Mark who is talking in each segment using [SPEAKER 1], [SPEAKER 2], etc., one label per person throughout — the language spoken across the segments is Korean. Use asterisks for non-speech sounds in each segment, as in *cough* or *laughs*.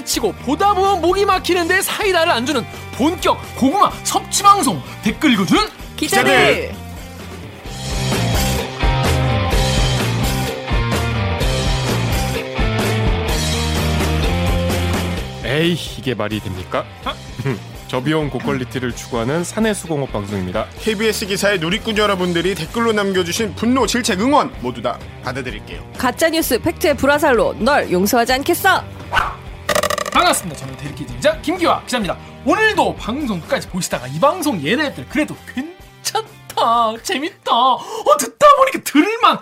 [SPEAKER 1] 기치고 보다 보면 목이 막히는데 사이다를 안 주는 본격 고구마 섭취 방송 댓글 읽어주는
[SPEAKER 2] 기자들.
[SPEAKER 3] 에이 이게 말이 됩니까? *laughs* 저비용 고퀄리티를 추구하는 사내 수공업 방송입니다.
[SPEAKER 4] KBS 기사의 누리꾼 여러분들이 댓글로 남겨주신 분노, 질책, 응원 모두 다 받아드릴게요.
[SPEAKER 2] 가짜 뉴스 팩트의 불화살로 널 용서하지 않겠어.
[SPEAKER 1] 반갑습니다. 저는 대리기 기자 김기화 기자입니다. 오늘도 방송 끝까지 보시다가 이 방송 얘네들 그래도 괜찮다, 재밌다, 어 듣다 보니까 들을만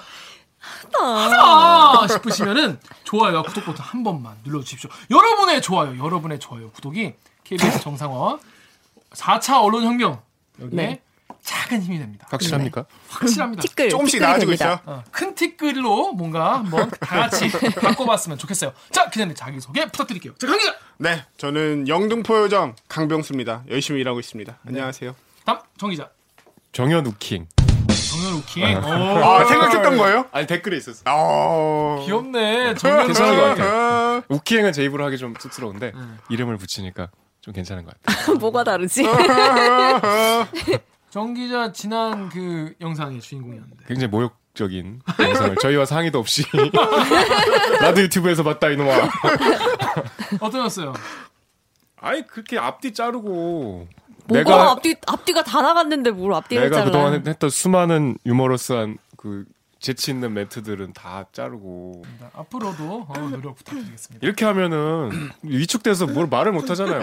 [SPEAKER 1] 하다 싶으시면은 좋아요와 구독 버튼 한 번만 눌러주십시오. 여러분의 좋아요, 여러분의 좋아요, 구독이 KBS 정상화 4차 언론혁명 여기에
[SPEAKER 2] 네.
[SPEAKER 1] 작은 힘이 됩니다.
[SPEAKER 3] 확실합니까?
[SPEAKER 1] 확실합니다.
[SPEAKER 2] 티끌
[SPEAKER 4] 조금씩 나아지고
[SPEAKER 2] 됩니다.
[SPEAKER 4] 있어요.
[SPEAKER 1] 어, 큰 티끌로 뭔가 한번 다 같이 *laughs* 바꿔봤으면 좋겠어요. 자, 기자님 자기소개 부탁드릴게요. 자, 강 기자!
[SPEAKER 4] 네, 저는 영등포 요정 강병수입니다. 열심히 일하고 있습니다. 안녕하세요.
[SPEAKER 1] 다음, 정 기자.
[SPEAKER 3] 정연 우킹.
[SPEAKER 1] 정연 우킹. 오,
[SPEAKER 4] 아, 생각했던 거예요?
[SPEAKER 3] 아니 댓글에 있었어.
[SPEAKER 4] 아,
[SPEAKER 1] 귀엽네. 정연
[SPEAKER 3] 괜찮은 것. 같아요. 우킹은 제 입으로 하기 좀 쑥스러운데 이름을 붙이니까 좀 괜찮은 것 같아요. *laughs*
[SPEAKER 2] 뭐가 다르지? *laughs*
[SPEAKER 1] 정 기자 지난 그 영상의 주인공이었는데.
[SPEAKER 3] 굉장히 모욕적인 영상을 저희와 상의도 없이 *laughs* 나도 유튜브에서 봤다 이놈아. *laughs*
[SPEAKER 1] 어떠셨어요?
[SPEAKER 3] 아니 그렇게 앞뒤 자르고
[SPEAKER 2] 뭐가
[SPEAKER 3] 내가
[SPEAKER 2] 앞뒤 앞뒤가 다 나갔는데 뭘 앞뒤를
[SPEAKER 3] 내가
[SPEAKER 2] 잘라?
[SPEAKER 3] 그동안 했- 했던 수많은 유머러스한 그 재치 있는 멘트들은 다 자르고
[SPEAKER 1] 앞으로도 어, 노력 부탁드리겠습니다.
[SPEAKER 3] 이렇게 하면은 위축돼서 뭘 말을 못 하잖아요.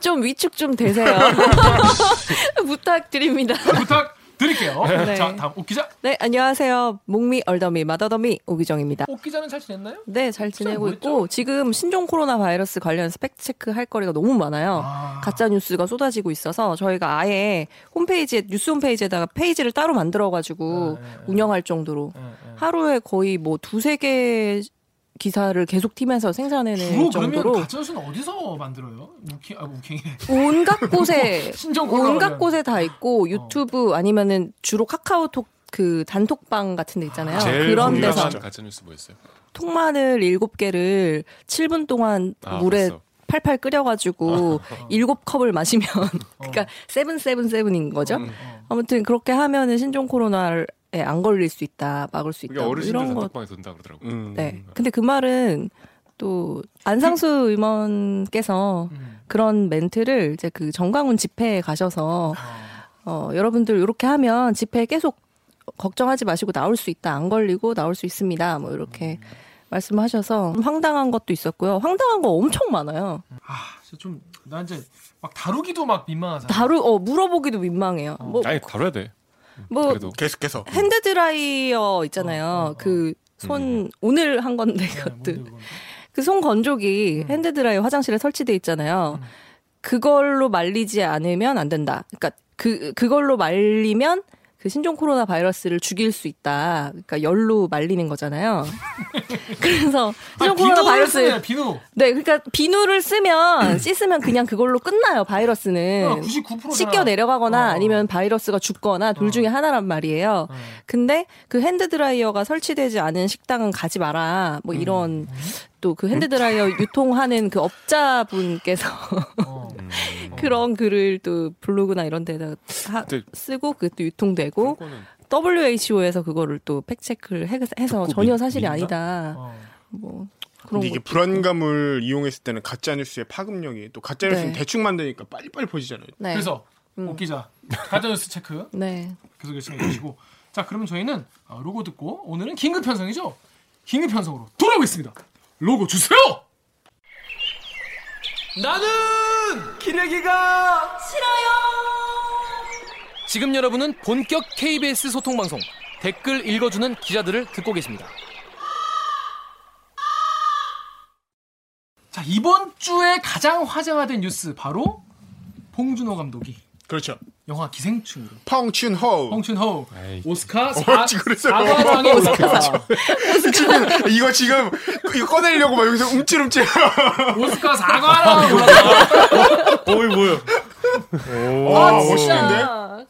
[SPEAKER 2] 좀 위축 좀 되세요. *laughs* 부탁드립니다.
[SPEAKER 1] 부탁 드릴게요.
[SPEAKER 2] 네. *laughs*
[SPEAKER 1] 자, 다음 옥 기자.
[SPEAKER 2] 네, 안녕하세요. 목미 얼더미 마더더미 오기정입니다.
[SPEAKER 1] 옥 기자는 잘 지냈나요?
[SPEAKER 2] 네, 잘 지내고? 있고 지금 신종 코로나 바이러스 관련 fact check 할 거리가 너무 많아요.
[SPEAKER 1] 아.
[SPEAKER 2] 가짜 뉴스가 쏟아지고 있어서 저희가 아예 홈페이지에 뉴스 홈페이지에다가 페이지를 따로 만들어 가지고
[SPEAKER 1] 네, 네, 네.
[SPEAKER 2] 운영할 정도로
[SPEAKER 1] 예, 예.
[SPEAKER 2] 하루에 거의 뭐 두세 개 기사를 계속 팀에서 생산해낼
[SPEAKER 1] 주로 그러면
[SPEAKER 2] 정도로
[SPEAKER 1] 가짜뉴스는 어디서 만들어요? 우킹, 아, 우킹.
[SPEAKER 2] 온갖 곳에 *laughs*
[SPEAKER 1] 신종 코로나
[SPEAKER 2] 온갖. 곳에 다 있고 유튜브 아니면은 주로 카카오톡 그 단톡방 같은 데 있잖아요.
[SPEAKER 3] 제일
[SPEAKER 2] 그런 데서
[SPEAKER 3] 가짜 뉴스 뭐였어요?
[SPEAKER 2] 통마늘 일곱 개를 7분 동안
[SPEAKER 3] 아,
[SPEAKER 2] 물에
[SPEAKER 3] 봤어.
[SPEAKER 2] 팔팔 끓여가지고 일곱 컵을 마시면 *laughs* 그러니까 seven seven seven인 거죠.
[SPEAKER 3] 음.
[SPEAKER 2] 아무튼 그렇게 하면은 신종 코로나 에안 걸릴 수 있다, 막을 수 있다. 뭐
[SPEAKER 3] 어르신들
[SPEAKER 2] 이런 거.
[SPEAKER 3] 단톡방에 돈다 그러더라고. 요
[SPEAKER 4] 음.
[SPEAKER 2] 네. 근데 그 말은 또 안상수 의원께서
[SPEAKER 1] 음.
[SPEAKER 2] 그런 멘트를 이제 그 정강훈 집회에 가셔서 어, 여러분들 이렇게 하면 집회에 계속 걱정하지 마시고 나올 수 있다. 안 걸리고 나올 수 있습니다. 뭐 이렇게 말씀하셔서 좀 황당한 것도 있었고요. 황당한 거 엄청 많아요.
[SPEAKER 1] 아, 진짜 좀, 나 이제 막 다루기도 막 민망하잖아.
[SPEAKER 2] 다루 어 물어보기도 민망해요. 뭐,
[SPEAKER 3] 아니 다뤄야 돼.
[SPEAKER 2] 뭐
[SPEAKER 3] 그래도
[SPEAKER 4] 계속해서.
[SPEAKER 2] hand dryer 있잖아요.
[SPEAKER 1] 어, 어, 어.
[SPEAKER 2] 그손 오늘 한 건데
[SPEAKER 1] 네,
[SPEAKER 2] 그것도
[SPEAKER 1] 뭔데.
[SPEAKER 2] 그손 건조기 hand dryer 화장실에 설치돼 있잖아요.
[SPEAKER 1] 음.
[SPEAKER 2] 그걸로 말리지 않으면 안 된다. 그러니까 그 그걸로 말리면 그 신종 코로나 바이러스를 죽일 수 있다. 그러니까 열로 말리는 거잖아요. *laughs* 그래서 신종
[SPEAKER 1] 아니,
[SPEAKER 2] 코로나 바이러스
[SPEAKER 1] 쓰네, 비누.
[SPEAKER 2] 네, 그러니까 비누를 쓰면 씻으면 그냥 그걸로 끝나요. 바이러스는
[SPEAKER 1] 어, 99%잖아.
[SPEAKER 2] 씻겨 내려가거나
[SPEAKER 1] 어.
[SPEAKER 2] 아니면 바이러스가 죽거나 둘
[SPEAKER 1] 어.
[SPEAKER 2] 중에 하나란 말이에요.
[SPEAKER 1] 어.
[SPEAKER 2] 근데 그 hand dryer가 설치되지 않은 식당은 가지 마라. 뭐 이런 또그 hand dryer 유통하는 그 업자분께서
[SPEAKER 1] 어. *laughs*
[SPEAKER 2] 그런 글을 또 블로그나 이런 데다 하- 쓰고 그것도 유통되고 WHO에서 그거를 또 fact check를 해- 해서 전혀
[SPEAKER 3] 믿-
[SPEAKER 2] 사실이
[SPEAKER 3] 믿나?
[SPEAKER 2] 아니다.
[SPEAKER 1] 어.
[SPEAKER 2] 뭐 그런
[SPEAKER 4] 근데 이게 불안감을 이용했을 때는 가짜 뉴스의 파급력이 또 가짜 뉴스는
[SPEAKER 2] 네.
[SPEAKER 4] 대충 만드니까 빨리빨리 퍼지잖아요.
[SPEAKER 2] 네.
[SPEAKER 1] 그래서, 옥 기자. 가짜 뉴스 체크
[SPEAKER 2] 네.
[SPEAKER 1] 계속 열심히 해주시고. 자, 그러면 저희는 어, 로고 듣고 오늘은 긴급 편성이죠? 긴급 편성으로 돌아오겠습니다. 로고 주세요! 나는 기레기가 싫어요! 지금 여러분은 본격 KBS 소통 방송 댓글 읽어주는 기자들을 듣고 계십니다. 자, 이번 주에 가장 화제가 된 뉴스 바로 봉준호 감독이
[SPEAKER 4] 그렇죠.
[SPEAKER 1] 영화 기생충으로
[SPEAKER 4] 펑춘호.
[SPEAKER 3] 에이.
[SPEAKER 1] 오스카
[SPEAKER 4] 어찌 그랬어요?
[SPEAKER 1] 사과상에 올랐다.
[SPEAKER 4] 이거 지금 이거 꺼내려고 막 여기서 움찔움찔.
[SPEAKER 1] 오스카 사과랑 올랐다.
[SPEAKER 3] 어이 뭐야?
[SPEAKER 4] 아,
[SPEAKER 3] 오.
[SPEAKER 4] 멋있는데?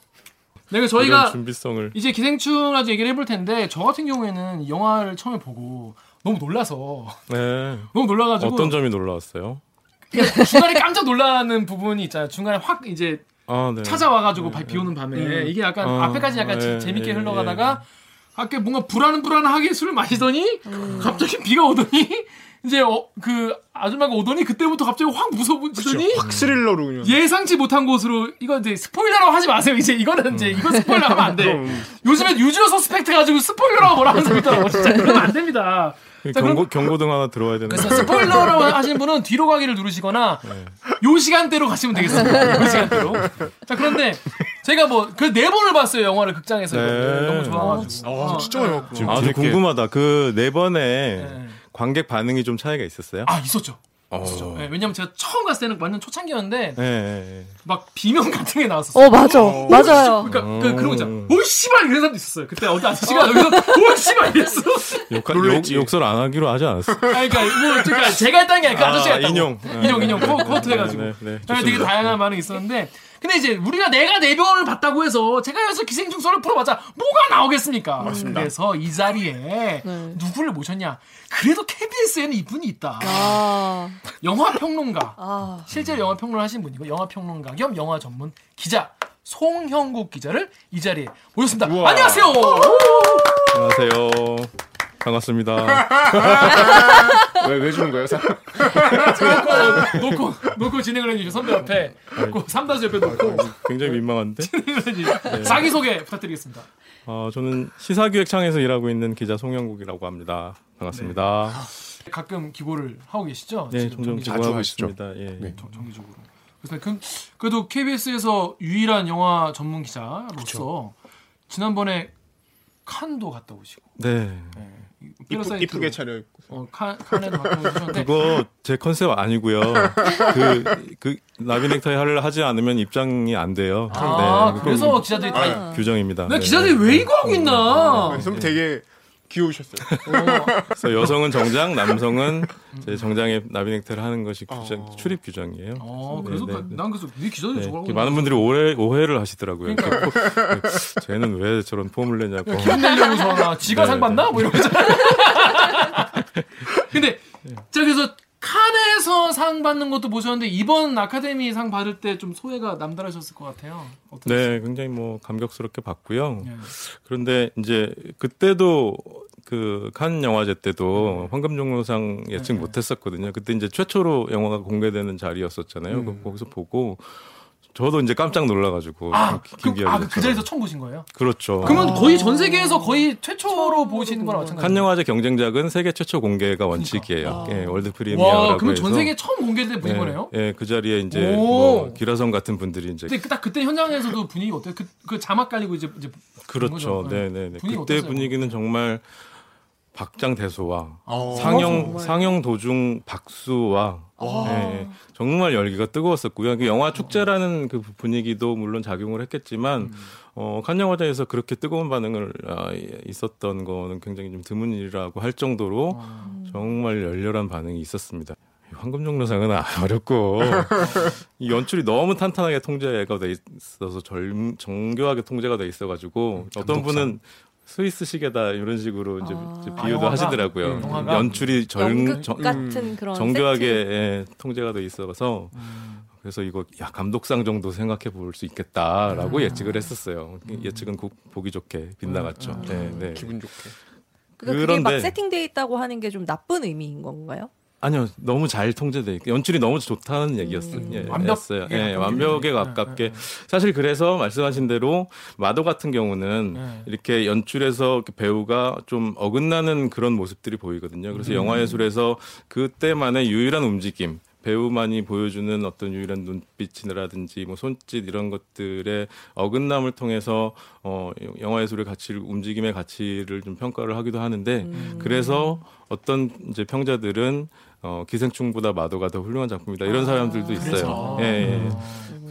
[SPEAKER 1] 네, 저희가
[SPEAKER 3] 준비성을
[SPEAKER 1] 이제 기생충 아주 얘기를 해볼 텐데 저 같은 경우에는 이 영화를 처음에 보고 너무 놀라서
[SPEAKER 3] 네.
[SPEAKER 1] 너무 놀라가지고
[SPEAKER 3] 어떤 점이 놀라웠어요?
[SPEAKER 1] 중간에 깜짝 놀라는 부분이 있잖아요. 중간에 확 이제
[SPEAKER 3] 아, 네.
[SPEAKER 1] 찾아와가지고 비 오는 밤에 이게 약간
[SPEAKER 3] 어,
[SPEAKER 1] 앞에까지 약간
[SPEAKER 3] 예,
[SPEAKER 1] 재밌게
[SPEAKER 3] 예,
[SPEAKER 1] 흘러가다가 밖에 뭔가 불안 불안하게 술을 마시더니 갑자기 *laughs* 비가 오더니 이제 어, 그 아줌마가 오더니 그때부터 갑자기 확 무서워지더니
[SPEAKER 4] 확 스릴러로 그냥.
[SPEAKER 1] 예상치 못한 곳으로 이거 이제 스포일러라고 하지 마세요. 이제 이거는 이제 이거 스포일러 하면 안 돼. *laughs*
[SPEAKER 4] 그럼.
[SPEAKER 1] 요즘에 Usual Suspect 가지고 스포일러라고 뭐라 하는 사람 있더라고. 진짜 그러면 안 됩니다. 자,
[SPEAKER 3] 경고, 경고등 하나 들어와야 되는
[SPEAKER 1] 그래서 스포일러라고 하시는 분은 뒤로 가기를 누르시거나 요 시간대로 가시면 되겠습니다. 요 시간대로. 자 그런데 제가 뭐 그 네 번을 봤어요 영화를 극장에서
[SPEAKER 3] 네.
[SPEAKER 1] 너무 좋아가지고.
[SPEAKER 4] 아, 진짜 많이 봤구나.
[SPEAKER 3] 아주
[SPEAKER 5] 재밌게.
[SPEAKER 3] 궁금하다. 그 네 번에
[SPEAKER 1] 네.
[SPEAKER 3] 관객 반응이 좀 차이가 있었어요?
[SPEAKER 1] 아 있었죠.
[SPEAKER 3] 어.
[SPEAKER 1] 네, 왜냐면 제가 처음 갔을 때는 완전 초창기였는데
[SPEAKER 3] 네, 네.
[SPEAKER 1] 막 비명 같은 게 나왔었어요.
[SPEAKER 2] 어 맞아 맞아요.
[SPEAKER 1] 그러니까 그 그런 거 있잖아.
[SPEAKER 3] 음.
[SPEAKER 1] 오 씨발 이런 사람도 있었어요. 그때 어디 아저씨가 여기서 오 씨발 이랬어.
[SPEAKER 3] 욕. 욕, 욕설 안 하기로 하지 않았어?
[SPEAKER 1] 아 그러니까 뭐 그러니까 제가 했다는 게 아니라 그
[SPEAKER 3] 아,
[SPEAKER 1] 아저씨가 했다고.
[SPEAKER 3] 인용.
[SPEAKER 1] 인용 인용 코, 코트 해가지고.
[SPEAKER 3] 네, 네, 네.
[SPEAKER 1] 네, 되게. 다양한 반응이 있었는데 근데 이제 우리가 내가 네 병을 봤다고 해서 제가 여기서 기생충 썰을 풀어봤자 뭐가 나오겠습니까?
[SPEAKER 4] 맞습니다.
[SPEAKER 1] 그래서 이 자리에
[SPEAKER 2] 네.
[SPEAKER 1] 누구를 모셨냐? 그래도 KBS에는 이분이 있다.
[SPEAKER 2] 아,
[SPEAKER 1] 영화 평론가.
[SPEAKER 2] 아.
[SPEAKER 1] 실제로 영화 평론을 하신 분이고 영화 평론가 겸 영화 전문 기자 송형국 기자를 이 자리에 모셨습니다.
[SPEAKER 4] 우와.
[SPEAKER 1] 안녕하세요.
[SPEAKER 3] 안녕하세요. 반갑습니다.
[SPEAKER 4] 왜, 왜 주는 거예요? 사-
[SPEAKER 1] 놓고, 놓고 놓고 진행을 해주시죠 선배 옆에 놓고 삼다수 옆에 놓고
[SPEAKER 3] 굉장히 민망한데?
[SPEAKER 1] 진행을 해주시죠. 자기 소개 부탁드리겠습니다.
[SPEAKER 3] 어, 저는 시사기획창에서 일하고 있는 기자 송영국이라고 합니다. 반갑습니다.
[SPEAKER 1] 가끔 기고를 하고 계시죠?
[SPEAKER 3] 네, 종종 기고하고. 있습니다. 예.
[SPEAKER 4] 네.
[SPEAKER 1] 정- 정기적으로. 그래서 그, 그래도 KBS에서 유일한 영화 전문 기자로서 지난번에 칸도 갔다 오시고
[SPEAKER 3] 네.
[SPEAKER 1] 네.
[SPEAKER 4] 이쁘,
[SPEAKER 1] 패러사이트,
[SPEAKER 4] 이쁘 게 차려입고.
[SPEAKER 1] 어, 칸, 칸에도 갔다 오셨는데
[SPEAKER 3] 그거 제 컨셉 아니고요. 그, 그 나비넥타이 하려 하지 않으면 입장이 안 돼요.
[SPEAKER 1] 아
[SPEAKER 3] 네,
[SPEAKER 1] 그래서
[SPEAKER 3] 그건
[SPEAKER 1] 기자들이 다
[SPEAKER 4] 아,
[SPEAKER 3] 규정입니다.
[SPEAKER 1] 나
[SPEAKER 3] 네.
[SPEAKER 1] 기자들이 왜 이거 하고 있나?
[SPEAKER 4] 아, 선배 되게 귀여우셨어요.
[SPEAKER 1] 어,
[SPEAKER 3] 그래서 여성은 정장, 남성은 제 정장에 나비 넥타이를 하는 것이 규정,
[SPEAKER 4] 어.
[SPEAKER 3] 출입 규정이에요.
[SPEAKER 1] 어, 그래서
[SPEAKER 3] 네,
[SPEAKER 1] 나-
[SPEAKER 3] 네, 네.
[SPEAKER 1] 난 그래서 네 기자들이
[SPEAKER 3] 네, 많은 분들이 오해, 오해를 하시더라고요.
[SPEAKER 1] 그러니까.
[SPEAKER 3] 그, 쟤는 왜 저런 폼을 내냐고.
[SPEAKER 1] 기분 내려고 저러나 지가
[SPEAKER 3] 네,
[SPEAKER 1] 상 받나?
[SPEAKER 3] 네.
[SPEAKER 1] 뭐 이런 거잖아. *laughs* 근데 자 그래서 칸에서 상 받는 것도 보셨는데 이번 아카데미 상 받을 때 좀 소회가 남다르셨을 것 같아요. 어떠세요?
[SPEAKER 3] 네, 굉장히 뭐 감격스럽게 봤고요.
[SPEAKER 1] 예.
[SPEAKER 3] 그런데 이제 그때도 그 칸 영화제 때도 황금종려상 예측
[SPEAKER 1] 네.
[SPEAKER 3] 못했었거든요. 그때 이제 최초로 영화가 공개되는 자리였었잖아요.
[SPEAKER 1] 음.
[SPEAKER 3] 그- 거기서 보고 저도 이제 깜짝 놀라가지고
[SPEAKER 1] 아,
[SPEAKER 3] 김-
[SPEAKER 1] 그, 아, 그. 자리에서 처음 보신 거예요?
[SPEAKER 3] 그렇죠.
[SPEAKER 1] 그러면 거의 전 세계에서 거의 최초로 보시는 거랑 마찬가지.
[SPEAKER 3] 칸 영화제 경쟁작은 세계 최초 공개가 원칙이에요. 예, world
[SPEAKER 1] 와,
[SPEAKER 3] premiere라고
[SPEAKER 1] 그러면
[SPEAKER 3] 해서
[SPEAKER 1] 전 세계 처음 공개될 때 보신
[SPEAKER 3] 예,
[SPEAKER 1] 거네요?
[SPEAKER 3] 예, 그 자리에 이제
[SPEAKER 1] 오.
[SPEAKER 3] 뭐 기라성 같은 분들이 이제
[SPEAKER 1] 근데 그- 딱 그때 현장에서도 분위기 어때요? 그, 그 자막 깔리고 이제, 이제
[SPEAKER 3] 그렇죠. 네, 네, 네.
[SPEAKER 1] 분위기
[SPEAKER 3] 그때
[SPEAKER 1] 어땠어요?
[SPEAKER 3] 분위기는 정말 박장대소와
[SPEAKER 4] 어.
[SPEAKER 3] 상영
[SPEAKER 1] 정말.
[SPEAKER 3] 상영 도중 박수와
[SPEAKER 1] 아.
[SPEAKER 3] 예, 예. 정말 열기가 뜨거웠었고요. 그 영화 축제라는 그 분위기도 물론 작용을 했겠지만
[SPEAKER 1] 음.
[SPEAKER 3] 어, 칸 영화제에서 그렇게 뜨거운 반응을 아, 있었던 거는 굉장히 좀 드문 일이라고 할 정도로
[SPEAKER 1] 아.
[SPEAKER 3] 정말 열렬한 반응이 있었습니다. 이 황금종려상은 어렵고 이 연출이 너무 탄탄하게 통제가 돼 있어서 절, 정교하게 통제가 돼 있어가지고 어떤 분은 스위스 시계다 이런 식으로 이제,
[SPEAKER 2] 아.
[SPEAKER 3] 이제
[SPEAKER 1] 아,
[SPEAKER 3] 비유도
[SPEAKER 1] 영화가?
[SPEAKER 3] 하시더라고요.
[SPEAKER 1] 음, 영화가?
[SPEAKER 3] 연출이 절, 정-
[SPEAKER 2] 같은 그런
[SPEAKER 3] 정교하게
[SPEAKER 2] 세트.
[SPEAKER 3] 예, 통제가 돼 있어서
[SPEAKER 1] 음.
[SPEAKER 3] 그래서 이거 야 감독상 정도 생각해 볼 수 있겠다라고 예측을 했었어요. 예측은 고- 보기 좋게 빗나갔죠. 네, 네.
[SPEAKER 4] 기분 좋게.
[SPEAKER 2] 그러니까 그게 막
[SPEAKER 3] 그런데-
[SPEAKER 2] 세팅돼 있다고 하는 게 좀 나쁜 의미인 건가요?
[SPEAKER 3] 아니요, 너무 잘 통제돼 있고 연출이 너무 좋다는 얘기였어요. 예,
[SPEAKER 1] 완벽-. 예,
[SPEAKER 3] 예, 완벽에
[SPEAKER 1] 예,
[SPEAKER 3] 가깝게.
[SPEAKER 1] 예, 예.
[SPEAKER 3] 사실 그래서 말씀하신 대로 마도 같은 경우는
[SPEAKER 1] 예.
[SPEAKER 3] 이렇게 연출에서 배우가 좀 어긋나는 그런 모습들이 보이거든요.
[SPEAKER 1] 음.
[SPEAKER 3] 그래서 영화 예술에서 그때만의 유일한 움직임. 배우만이 보여주는 어떤 유일한 눈빛이라든지 뭐 손짓 이런 것들의 어긋남을 통해서 어 영화 예술의 가치를 움직임의 가치를 좀 평가를 하기도 하는데 그래서 어떤 이제 평자들은 어 기생충보다 마도가 더 훌륭한 작품이다 이런 사람들도 있어요.
[SPEAKER 1] 그래서.
[SPEAKER 3] 예, 예.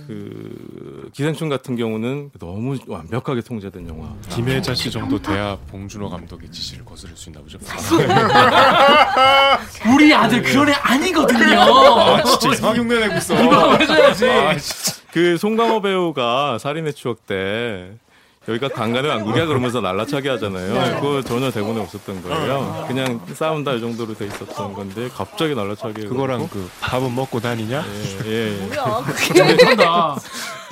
[SPEAKER 3] 그 기생충 같은 경우는 너무 완벽하게 통제된 영화.
[SPEAKER 5] 김혜자 씨 정도 돼야 봉준호 감독의 지시를 거스를 수 있나 보죠.
[SPEAKER 1] 우리 아들 그런 애 아니거든요.
[SPEAKER 4] 아, 진짜 이상하게 흉내내고 있어.
[SPEAKER 1] 이거 해줘야지.
[SPEAKER 3] 그 송강호 배우가 살인의 추억 때 여기가 강간의 왕국이야 그러면서 날라차게 하잖아요.
[SPEAKER 2] 네.
[SPEAKER 3] 그거 전혀 대본에 없었던 거예요. 그냥 싸운다 이 정도로 돼 있었던 건데 갑자기 날라차게
[SPEAKER 5] 그거랑. 그 밥은 먹고 다니냐?
[SPEAKER 3] 예, 예.
[SPEAKER 2] 뭐야 *laughs* 그게
[SPEAKER 1] 진짜 못한다.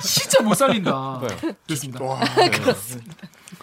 [SPEAKER 1] 진짜 못 살린다.
[SPEAKER 5] 네. *laughs*
[SPEAKER 1] 그렇습니다.
[SPEAKER 4] 와,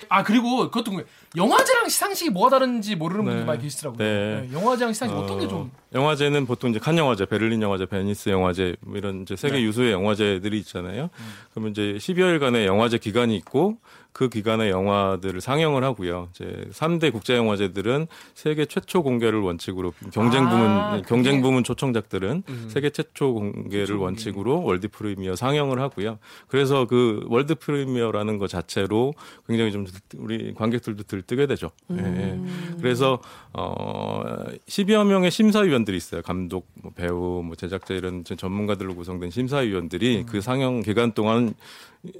[SPEAKER 1] 아 그리고 그것도 궁금해. 영화제랑 시상식이 뭐가 다른지 모르는
[SPEAKER 3] 네.
[SPEAKER 1] 분들 많이 계시더라고요.
[SPEAKER 3] 네.
[SPEAKER 1] 네, 영화제랑 시상식 어... 떤 게 좀
[SPEAKER 3] 영화제는 보통 이제 칸 영화제, 베를린 영화제, 베니스 영화제 뭐 이런 이제 세계 유수의 영화제들이 있잖아요. 그러면 이제 12여일간의 영화제 기간이 있고 그 기간에 영화들을 상영을 하고요. 이제 3대 국제 영화제들은 세계 최초 공개를 원칙으로 경쟁
[SPEAKER 1] 아,
[SPEAKER 3] 부문
[SPEAKER 1] 그게-
[SPEAKER 3] 경쟁 부문 초청작들은
[SPEAKER 5] 음.
[SPEAKER 3] 세계 최초 공개를
[SPEAKER 1] 공개.
[SPEAKER 3] 원칙으로 world premiere 상영을 하고요. 그래서 그 world premiere라는 것 자체로 굉장히 좀 우리 관객들도 들뜨게 되죠. 예, 예. 그래서 어 10여 명의 심사위원들이 있어요. 감독, 뭐 배우, 뭐 제작자 이런 전문가들로 구성된 심사위원들이 그 상영 기간 동안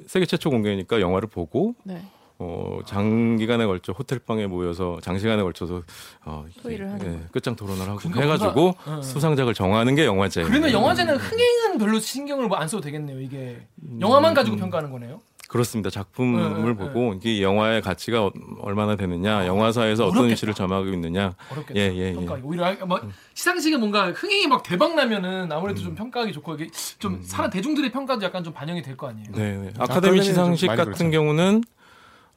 [SPEAKER 3] 세계 최초 공개니까 영화를 보고
[SPEAKER 2] 네.
[SPEAKER 3] 어 장기간에 걸쳐 호텔 방에 모여서 장시간에 걸쳐서 어
[SPEAKER 2] 토의를 하는
[SPEAKER 3] 예, 끝장 토론을 하고
[SPEAKER 1] 그러니까
[SPEAKER 3] 해가지고
[SPEAKER 1] 뭔가, 어.
[SPEAKER 3] 수상작을 정하는 게 영화제.
[SPEAKER 1] 그러면 영화제는 흥행은 별로 신경을 뭐 안 써도 되겠네요. 이게 영화만 가지고 평가하는 거네요.
[SPEAKER 3] 그렇습니다. 작품을
[SPEAKER 1] 네, 네,
[SPEAKER 3] 보고 이 영화의 가치가 어- 얼마나 되느냐, 영화사에서 어떤
[SPEAKER 1] 어렵겠다.
[SPEAKER 3] 위치를 점하고 있느냐.
[SPEAKER 1] 어렵겠다.
[SPEAKER 3] 예, 예, 예.
[SPEAKER 1] 평가하기. 오히려 뭐 시상식에 뭔가 흥행이 막 대박 나면은 아무래도
[SPEAKER 3] 음.
[SPEAKER 1] 좀 평가하기 좋고 이게 좀 사람 대중들의 평가도 약간 좀 반영이 될 거 아니에요.
[SPEAKER 3] 네, 네. 아카데미
[SPEAKER 5] 아카데미는
[SPEAKER 3] 시상식 같은
[SPEAKER 5] 그렇죠.
[SPEAKER 3] 경우는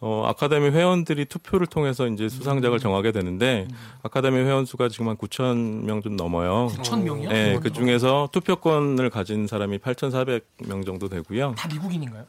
[SPEAKER 3] 어, 아카데미 회원들이 투표를 통해서 이제 수상작을 정하게 되는데 아카데미 회원 수가 지금 한 9천 명좀 넘어요.
[SPEAKER 1] 9천 명이요?
[SPEAKER 3] 네, 그 중에서 투표권을 가진 사람이 8,400명 정도 되고요.
[SPEAKER 1] 다 미국인인가요?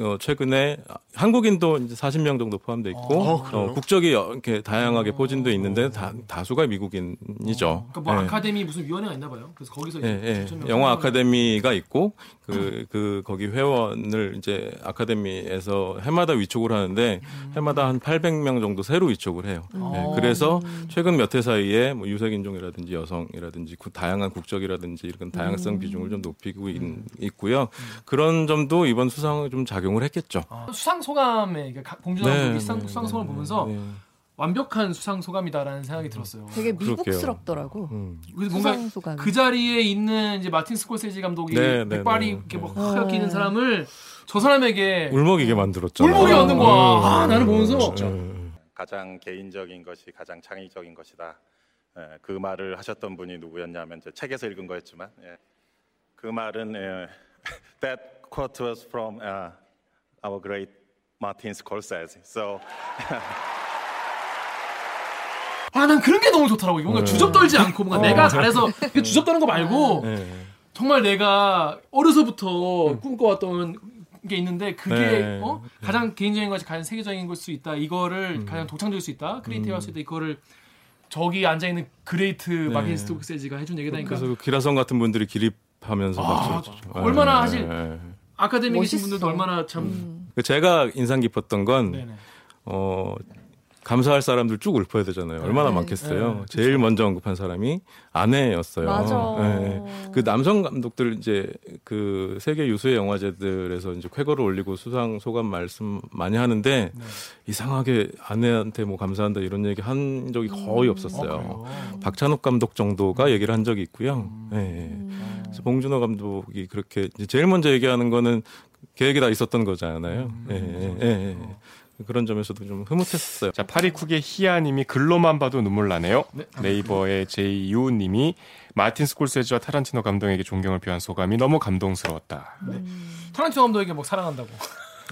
[SPEAKER 3] 어, 최근에 한국인도 이제 40명 정도 포함돼 있고
[SPEAKER 4] 어, 그래요?
[SPEAKER 3] 어, 국적이 여- 이렇게 다양하게 포진돼 있는데 다, 다수가 미국인이죠.
[SPEAKER 1] 그러니까 뭐
[SPEAKER 3] 예.
[SPEAKER 1] 아카데미 무슨 위원회가 있나 봐요. 그래서 거기서
[SPEAKER 3] 예, 예. 영화 아카데미가 있고 그, 그 거기 회원을 이제 아카데미에서 해마다 위촉을 하는데 해마다 한 800명 정도 새로 위촉을 해요. 예, 그래서 최근 몇 해 사이에 뭐 유색 인종이라든지 여성이라든지 구- 다양한 국적이라든지 이런 다양성 비중을 좀 높이고 있, 고요 그런 점도 이번 수상에 좀 작용 을 했겠죠.
[SPEAKER 1] 아, 수상 소감에 봉준호 감독이 수상, 수상 소감을 보면서
[SPEAKER 3] 네.
[SPEAKER 1] 완벽한 수상 소감이다라는 생각이 들었어요.
[SPEAKER 2] 되게. 미국스럽더라고.
[SPEAKER 3] 음.
[SPEAKER 1] 그래서 뭔가
[SPEAKER 2] 수상 소감이.
[SPEAKER 1] 그 자리에 있는 이제 마틴 스콜세지 감독이
[SPEAKER 3] 네, 네,
[SPEAKER 1] 백발이
[SPEAKER 3] 네.
[SPEAKER 1] 이렇게 막 하얗게 있는 사람을 저 사람에게
[SPEAKER 3] 울먹이게 만들었잖아요.
[SPEAKER 1] 울먹이 얻는 거야. 아, 나는
[SPEAKER 3] 음,
[SPEAKER 1] 보면서
[SPEAKER 3] 음.
[SPEAKER 6] 가장 개인적인 것이 가장 창의적인 것이다. 예, 그 말을 하셨던 분이 누구였냐면 저 책에서 읽은 거였지만 예. 그 말은 예, *laughs* that quote was from uh, our great Martin Scorsese. So *laughs*
[SPEAKER 1] 아, 난 그런 게 너무 좋더라고. 뭔가 주접 떨지 않고 뭔가 내가 잘해서 이게 주접 떠는 거 말고
[SPEAKER 3] 네.
[SPEAKER 1] 정말 내가 어려서부터 꿈꿔왔던 게 있는데 그게
[SPEAKER 3] 네.
[SPEAKER 1] 어? 가장 개인적인 것이 가장 세계적인 걸 수 있다. 이거를 가장 독창적일 수 있다. creative 할 수 있다. 이거를 저기 앉아 있는 great 마틴 스코세지가 해준 얘기다니까.
[SPEAKER 3] 그래서 그 기라성 같은 분들이 기립하면서
[SPEAKER 1] 아,
[SPEAKER 3] 저-
[SPEAKER 1] 얼마나
[SPEAKER 3] 예,
[SPEAKER 1] 사실
[SPEAKER 3] 예.
[SPEAKER 1] 아카데미 계신
[SPEAKER 2] 멋있어.
[SPEAKER 1] 분들도 얼마나
[SPEAKER 3] 참그 제가 인상 깊었던 건
[SPEAKER 1] 네네.
[SPEAKER 3] 어, 감사할 사람들 쭉 읊어야 되잖아요. 얼마나
[SPEAKER 2] 네.
[SPEAKER 3] 많겠어요.
[SPEAKER 1] 네,
[SPEAKER 3] 제일 먼저 언급한 사람이 아내였어요.
[SPEAKER 2] 맞아.
[SPEAKER 3] 예. 그 남성 감독들 이제 그 세계 유수의 영화제들에서 이제 쾌거를 올리고 수상 소감 말씀 많이 하는데
[SPEAKER 1] 네.
[SPEAKER 3] 이상하게 아내한테 뭐 감사한다 이런 얘기 한 적이 거의 없었어요.
[SPEAKER 1] 어, 그래요?
[SPEAKER 3] 박찬욱 감독 정도가 얘기를 한 적이 있고요. 예, 예. 그래서 봉준호 감독이 그렇게 이제 제일 먼저 얘기하는 거는 계획이 다 있었던 거잖아요. 예, 예, 예, 예. 그런 점에서도 좀 흐뭇했었어요.
[SPEAKER 5] 자, 82쿡의 희아님이 글로만 봐도 눈물 나네요.
[SPEAKER 1] 네.
[SPEAKER 5] 네이버의 제이유님이 마틴 스콜세지와 타란티노 감독에게 존경을 표한 소감이 너무 감동스러웠다.
[SPEAKER 1] 타란티노 감독에게 막 사랑한다고.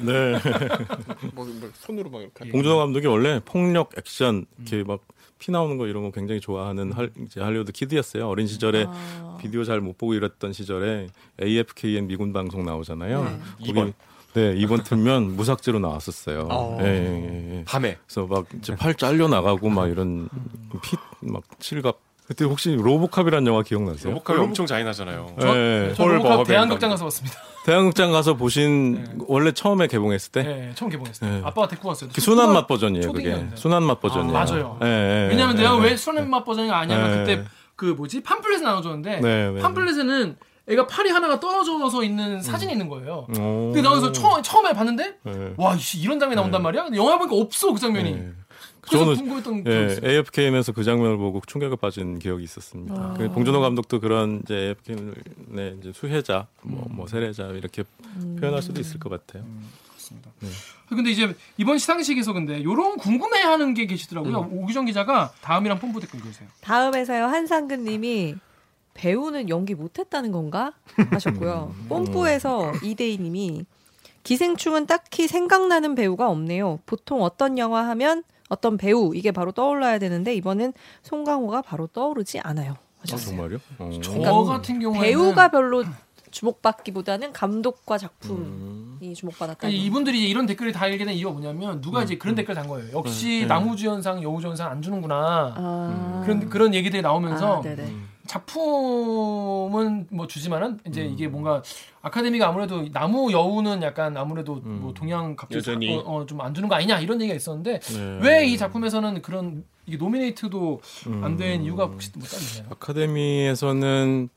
[SPEAKER 3] 네. *laughs*
[SPEAKER 5] 뭐, 뭐 손으로 막 이렇게.
[SPEAKER 3] 봉준호 감독이 원래 폭력, 액션 이렇게 막 피 나오는 거 이런 거 굉장히 좋아하는 할, 이제 할리우드 kid였어요. 어린 시절에
[SPEAKER 2] 아.
[SPEAKER 3] 비디오 잘 못 보고 이랬던 시절에 AFKN 미군 방송 나오잖아요.
[SPEAKER 2] 네.
[SPEAKER 3] 거기-
[SPEAKER 5] 이번.
[SPEAKER 3] 네, 이번 틀면 무삭제로 나왔었어요.
[SPEAKER 5] 어.
[SPEAKER 3] 예, 예, 예.
[SPEAKER 5] 밤에
[SPEAKER 3] 그래서 막 이제 팔 잘려 나가고 막 이런 피 막 칠갑. 그때 혹시 로보캅이라는 영화 기억나세요?
[SPEAKER 5] 로보캅이 엄청 잔인하잖아요.
[SPEAKER 1] 저,
[SPEAKER 3] 네.
[SPEAKER 5] 저폴
[SPEAKER 1] 로보캅 대한극장. 가서 봤습니다.
[SPEAKER 3] 대한극장 가서 보신
[SPEAKER 1] 네.
[SPEAKER 3] 원래 처음에 개봉했을 때
[SPEAKER 1] 네, 처음 개봉했어요.
[SPEAKER 3] 네.
[SPEAKER 1] 아빠가 데리고 갔어요.
[SPEAKER 3] 그 순한 맛 버전이에요. 그게. 순한 맛 버전이에요.
[SPEAKER 1] 아, 맞아요.
[SPEAKER 3] 예, 예,
[SPEAKER 1] 왜냐면
[SPEAKER 3] 예,
[SPEAKER 1] 내가
[SPEAKER 3] 예.
[SPEAKER 1] 왜 순한 맛 버전이 아니냐면
[SPEAKER 3] 네.
[SPEAKER 1] 그때 그 뭐지 팜플렛을 나눠줬는데
[SPEAKER 3] 네, 네.
[SPEAKER 1] 팜플렛에는 애가 팔이 하나가 떨어져서 있는 사진이 있는 거예요.
[SPEAKER 3] 오.
[SPEAKER 1] 근데 나와서 처음 처음에 봤는데
[SPEAKER 3] 네.
[SPEAKER 1] 와 이씨 이런 장면이 나온단 말이야. 근데 영화 보니까 없어 그 장면이.
[SPEAKER 3] 네. 저는
[SPEAKER 1] 궁금했던 게
[SPEAKER 3] 예. AFKN에서 그 장면을 보고 충격에 빠진 기억이 있었습니다.
[SPEAKER 2] 아.
[SPEAKER 3] 그 봉준호 감독도 그런 이제 AFKN의 이제 수혜자, 뭐, 뭐 세례자 이렇게 표현할 수도 있을 것 같아요.
[SPEAKER 1] 그렇습니다. 근데 이제 이번 시상식에서 근데 요런 궁금해하는 게 계시더라고요. 오기정 기자가 다음이랑 뽐뿌 댓글 읽으세요.
[SPEAKER 2] 다음에서요 한상근님이 배우는 연기 못했다는 건가 하셨고요. 뽐뿌에서 이대희님이 기생충은 딱히 생각나는 배우가 없네요. 보통 어떤 영화 하면 어떤 배우 이게 바로 떠올라야 되는데 이번엔 송강호가 바로 떠오르지 않아요.
[SPEAKER 3] 아. 정말요? 어.
[SPEAKER 1] 저
[SPEAKER 2] 그러니까
[SPEAKER 1] 같은 경우에는
[SPEAKER 2] 배우가 별로 주목받기보다는 감독과 작품이
[SPEAKER 3] 음.
[SPEAKER 2] 주목받았다.
[SPEAKER 1] 그러니까 이분들이 이런 댓글을 달게 된 이유가 뭐냐면 누가 이제 그런 댓글 단 거예요. 역시 나무주연상, 여우주연상 안 주는구나.
[SPEAKER 2] 아.
[SPEAKER 1] 그런 그런 얘기들이 나오면서
[SPEAKER 2] 아.
[SPEAKER 1] 작품은 뭐 주지만은 이제 이게 뭔가 아카데미가 아무래도 나무 여우는 약간 아무래도 뭐 동양 갑자기
[SPEAKER 4] 여전히.
[SPEAKER 1] 어, 좀 안 주는 거 아니냐 이런 얘기가 있었는데
[SPEAKER 3] 네.
[SPEAKER 1] 왜이 작품에서는 그런 이게 노미네이트도 안 된 이유가 혹시 뭐 따로 있나요?
[SPEAKER 3] 아카데미에서는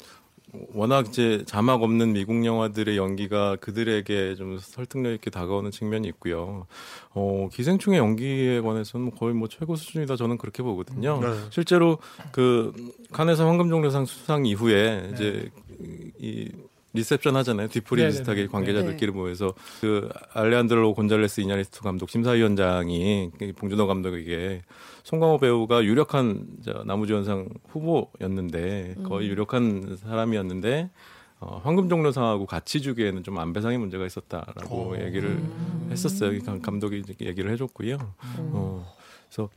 [SPEAKER 3] 워낙 이제 자막 없는 미국 영화들의 연기가 그들에게 좀 설득력 있게 다가오는 측면이 있고요. 어, 기생충의 연기에 관해서는 거의 뭐 최고 수준이다 저는 그렇게 보거든요.
[SPEAKER 4] 네.
[SPEAKER 3] 실제로 그 칸에서 황금종려상 수상 이후에 이제 이 리셉션 하잖아요. 뒤풀이. 비슷하게 관계자들끼리
[SPEAKER 2] 네.
[SPEAKER 3] 모여서 그 알레한드로 곤잘레스 이냐리스트 감독 심사위원장이 그 봉준호 감독에게 송강호 배우가 유력한 저 나무주연상 후보였는데 거의 유력한 사람이었는데 어, 황금종려상하고 같이 주기에는 좀 안배상의 문제가 있었다라고 얘기를 했었어요. 감- 감독이 얘기를 해줬고요. 어, 그래서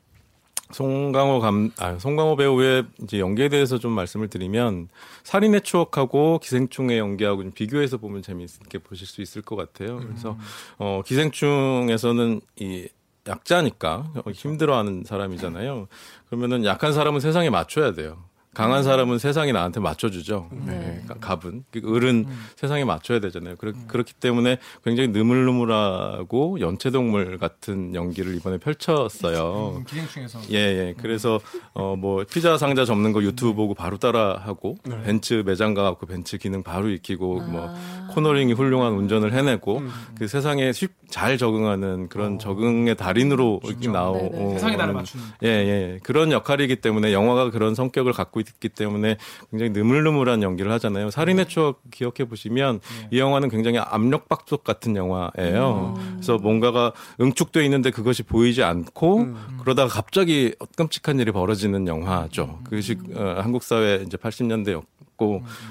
[SPEAKER 3] 송강호 감, 아, 송강호 배우의 이제 연기에 대해서 좀 말씀을 드리면 살인의 추억하고 기생충의 연기하고 좀 비교해서 보면 재미있게 보실 수 있을 것 같아요. 그래서 어, 기생충에서는 이 약자니까 어, 힘들어하는 사람이잖아요. 그러면은 약한 사람은 세상에 맞춰야 돼요. 강한 사람은 세상이 나한테 맞춰주죠. 네. 가- 갑은 그 을은 세상에 맞춰야 되잖아요. 그렇, 그렇기 때문에 굉장히 느물느물하고 연체동물 같은 연기를 이번에 펼쳤어요.
[SPEAKER 1] 음, 기생충에서
[SPEAKER 3] 예, 예. 그래서 어 뭐 피자 상자 접는 거 유튜브 보고 바로 따라하고 벤츠 매장 가갖고 벤츠 기능 바로 익히고 뭐 코너링이 훌륭한 운전을 해내고 그 세상에 쉽 잘 적응하는 그런 적응의 달인으로 이렇게 나오는
[SPEAKER 2] 네네.
[SPEAKER 1] 세상에 나를 맞추는
[SPEAKER 3] 예, 예. 그런 역할이기 때문에 영화가 그런 성격을 갖고 있기 때문에 굉장히 느물느물한 연기를 하잖아요. 살인의 추억 기억해 보시면 이 영화는 굉장히 압력밥솥 같은 영화예요. 그래서 뭔가가 응축돼 있는데 그것이 보이지 않고 그러다가 갑자기 끔찍한 일이 벌어지는 영화죠. 그것이 어, 한국 사회 이제 80년대였고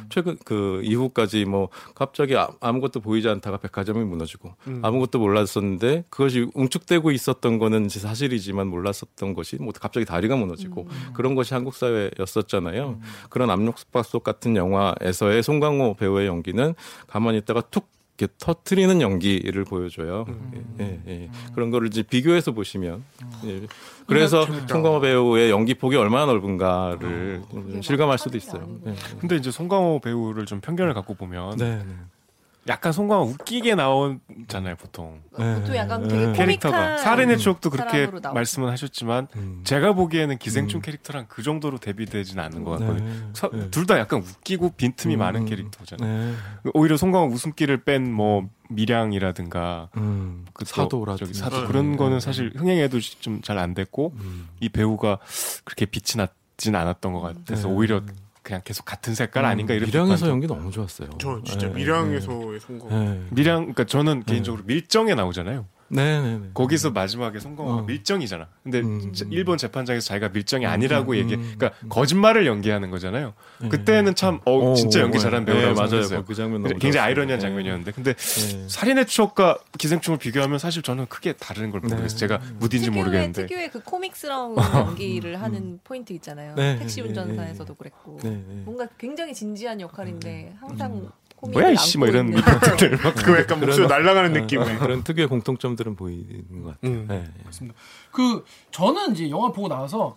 [SPEAKER 3] 최근 그 이후까지 뭐 갑자기 아- 아무것도 보이지 않다가 백화점이 무너지고 아무것도 몰랐었는데 그것이 응축되고 있었던 거는 사실이지만 몰랐었던 것이 뭐 갑자기 다리가 무너지고 그런 것이 한국 사회였었잖아요. 그런 압력밥솥 같은 영화에서의 송강호 배우의 연기는 가만히 있다가 툭 이렇게 터트리는 연기를 보여줘요. 예, 예, 예. 그런 거를 이제 비교해서 보시면 예. 그래서 송강호 배우의 연기 폭이 얼마나 넓은가를 좀 실감할 수도 있어요. 예.
[SPEAKER 5] 근데 이제 송강호 배우를 좀 편견을 갖고 보면
[SPEAKER 3] 네, 네.
[SPEAKER 5] 약간 송강호 웃기게 나오잖아요 보통
[SPEAKER 2] 또 약간 되게 코믹한
[SPEAKER 5] 캐릭터가 살인의 추억도 그렇게. 말씀은 하셨지만
[SPEAKER 3] 음.
[SPEAKER 5] 제가 보기에는 기생충 캐릭터랑 그 정도로 대비되지는 않는 것 같거든요.
[SPEAKER 3] 네.
[SPEAKER 5] 둘다 약간 웃기고 빈틈이
[SPEAKER 3] 음,
[SPEAKER 5] 많은
[SPEAKER 3] 음.
[SPEAKER 5] 캐릭터잖아요.
[SPEAKER 3] 네.
[SPEAKER 5] 오히려 송강호 웃음기를 뺀 뭐 미량이라든가
[SPEAKER 3] 음,
[SPEAKER 5] 그또
[SPEAKER 3] 사도라든지.
[SPEAKER 5] 저기 사도
[SPEAKER 3] 네.
[SPEAKER 5] 그런 거는 사실 흥행에도 좀 잘 안 됐고
[SPEAKER 3] 음.
[SPEAKER 5] 이 배우가 그렇게 빛이 났 진 않았던 것 같아서
[SPEAKER 3] 네.
[SPEAKER 5] 오히려 그냥 계속 같은 색깔 아닌가 이런
[SPEAKER 3] 미량에서 연기 너무 좋았어요.
[SPEAKER 4] 저 진짜
[SPEAKER 3] 네,
[SPEAKER 4] 미량에서의 성공.
[SPEAKER 3] 네.
[SPEAKER 5] 미량 그러니까 저는 개인적으로 밀정에 나오잖아요.
[SPEAKER 3] 네, 네, 네.
[SPEAKER 5] 거기서 마지막에 송강호가
[SPEAKER 3] 어.
[SPEAKER 5] 밀정이잖아. 근데
[SPEAKER 3] 음.
[SPEAKER 5] 저- 일본 재판장에서 자기가 밀정이 아니라고
[SPEAKER 3] 음,
[SPEAKER 5] 얘기,
[SPEAKER 3] 음,
[SPEAKER 5] 그러니까 거짓말을 연기하는 거잖아요. 그때는 참, 어,
[SPEAKER 3] 어,
[SPEAKER 5] 진짜
[SPEAKER 3] 어,
[SPEAKER 5] 연기
[SPEAKER 3] 네.
[SPEAKER 5] 잘하는
[SPEAKER 3] 네,
[SPEAKER 5] 배우라고
[SPEAKER 3] 맞아요.
[SPEAKER 5] 생각했어요.
[SPEAKER 3] 그 장면 너무
[SPEAKER 5] 굉장히
[SPEAKER 3] 좋았어요.
[SPEAKER 5] 아이러니한
[SPEAKER 3] 네.
[SPEAKER 5] 장면이었는데, 근데
[SPEAKER 3] 네.
[SPEAKER 5] 살인의 추억과 기생충을 비교하면 사실 저는 크게 다른 걸 모르겠어요.
[SPEAKER 3] 네.
[SPEAKER 5] 제가 무딘지
[SPEAKER 2] 특유의,
[SPEAKER 5] 모르겠는데.
[SPEAKER 2] 특유의 그 코믹스러운 *laughs* 연기를 하는 포인트 있잖아요.
[SPEAKER 3] 네,
[SPEAKER 2] 택시
[SPEAKER 3] 네,
[SPEAKER 2] 운전사에서도 그랬고
[SPEAKER 3] 네, 네.
[SPEAKER 2] 뭔가 굉장히 진지한 역할인데 항상
[SPEAKER 5] 뭐야, 이씨, 뭐 이런 *laughs* 막.
[SPEAKER 4] 그 약간 목소리 날아가는 느낌의.
[SPEAKER 3] 그런 특유의 공통점들은 보이는 것 같아요.
[SPEAKER 4] 음.
[SPEAKER 3] 네.
[SPEAKER 1] 그 저는 이제 영화 보고 나와서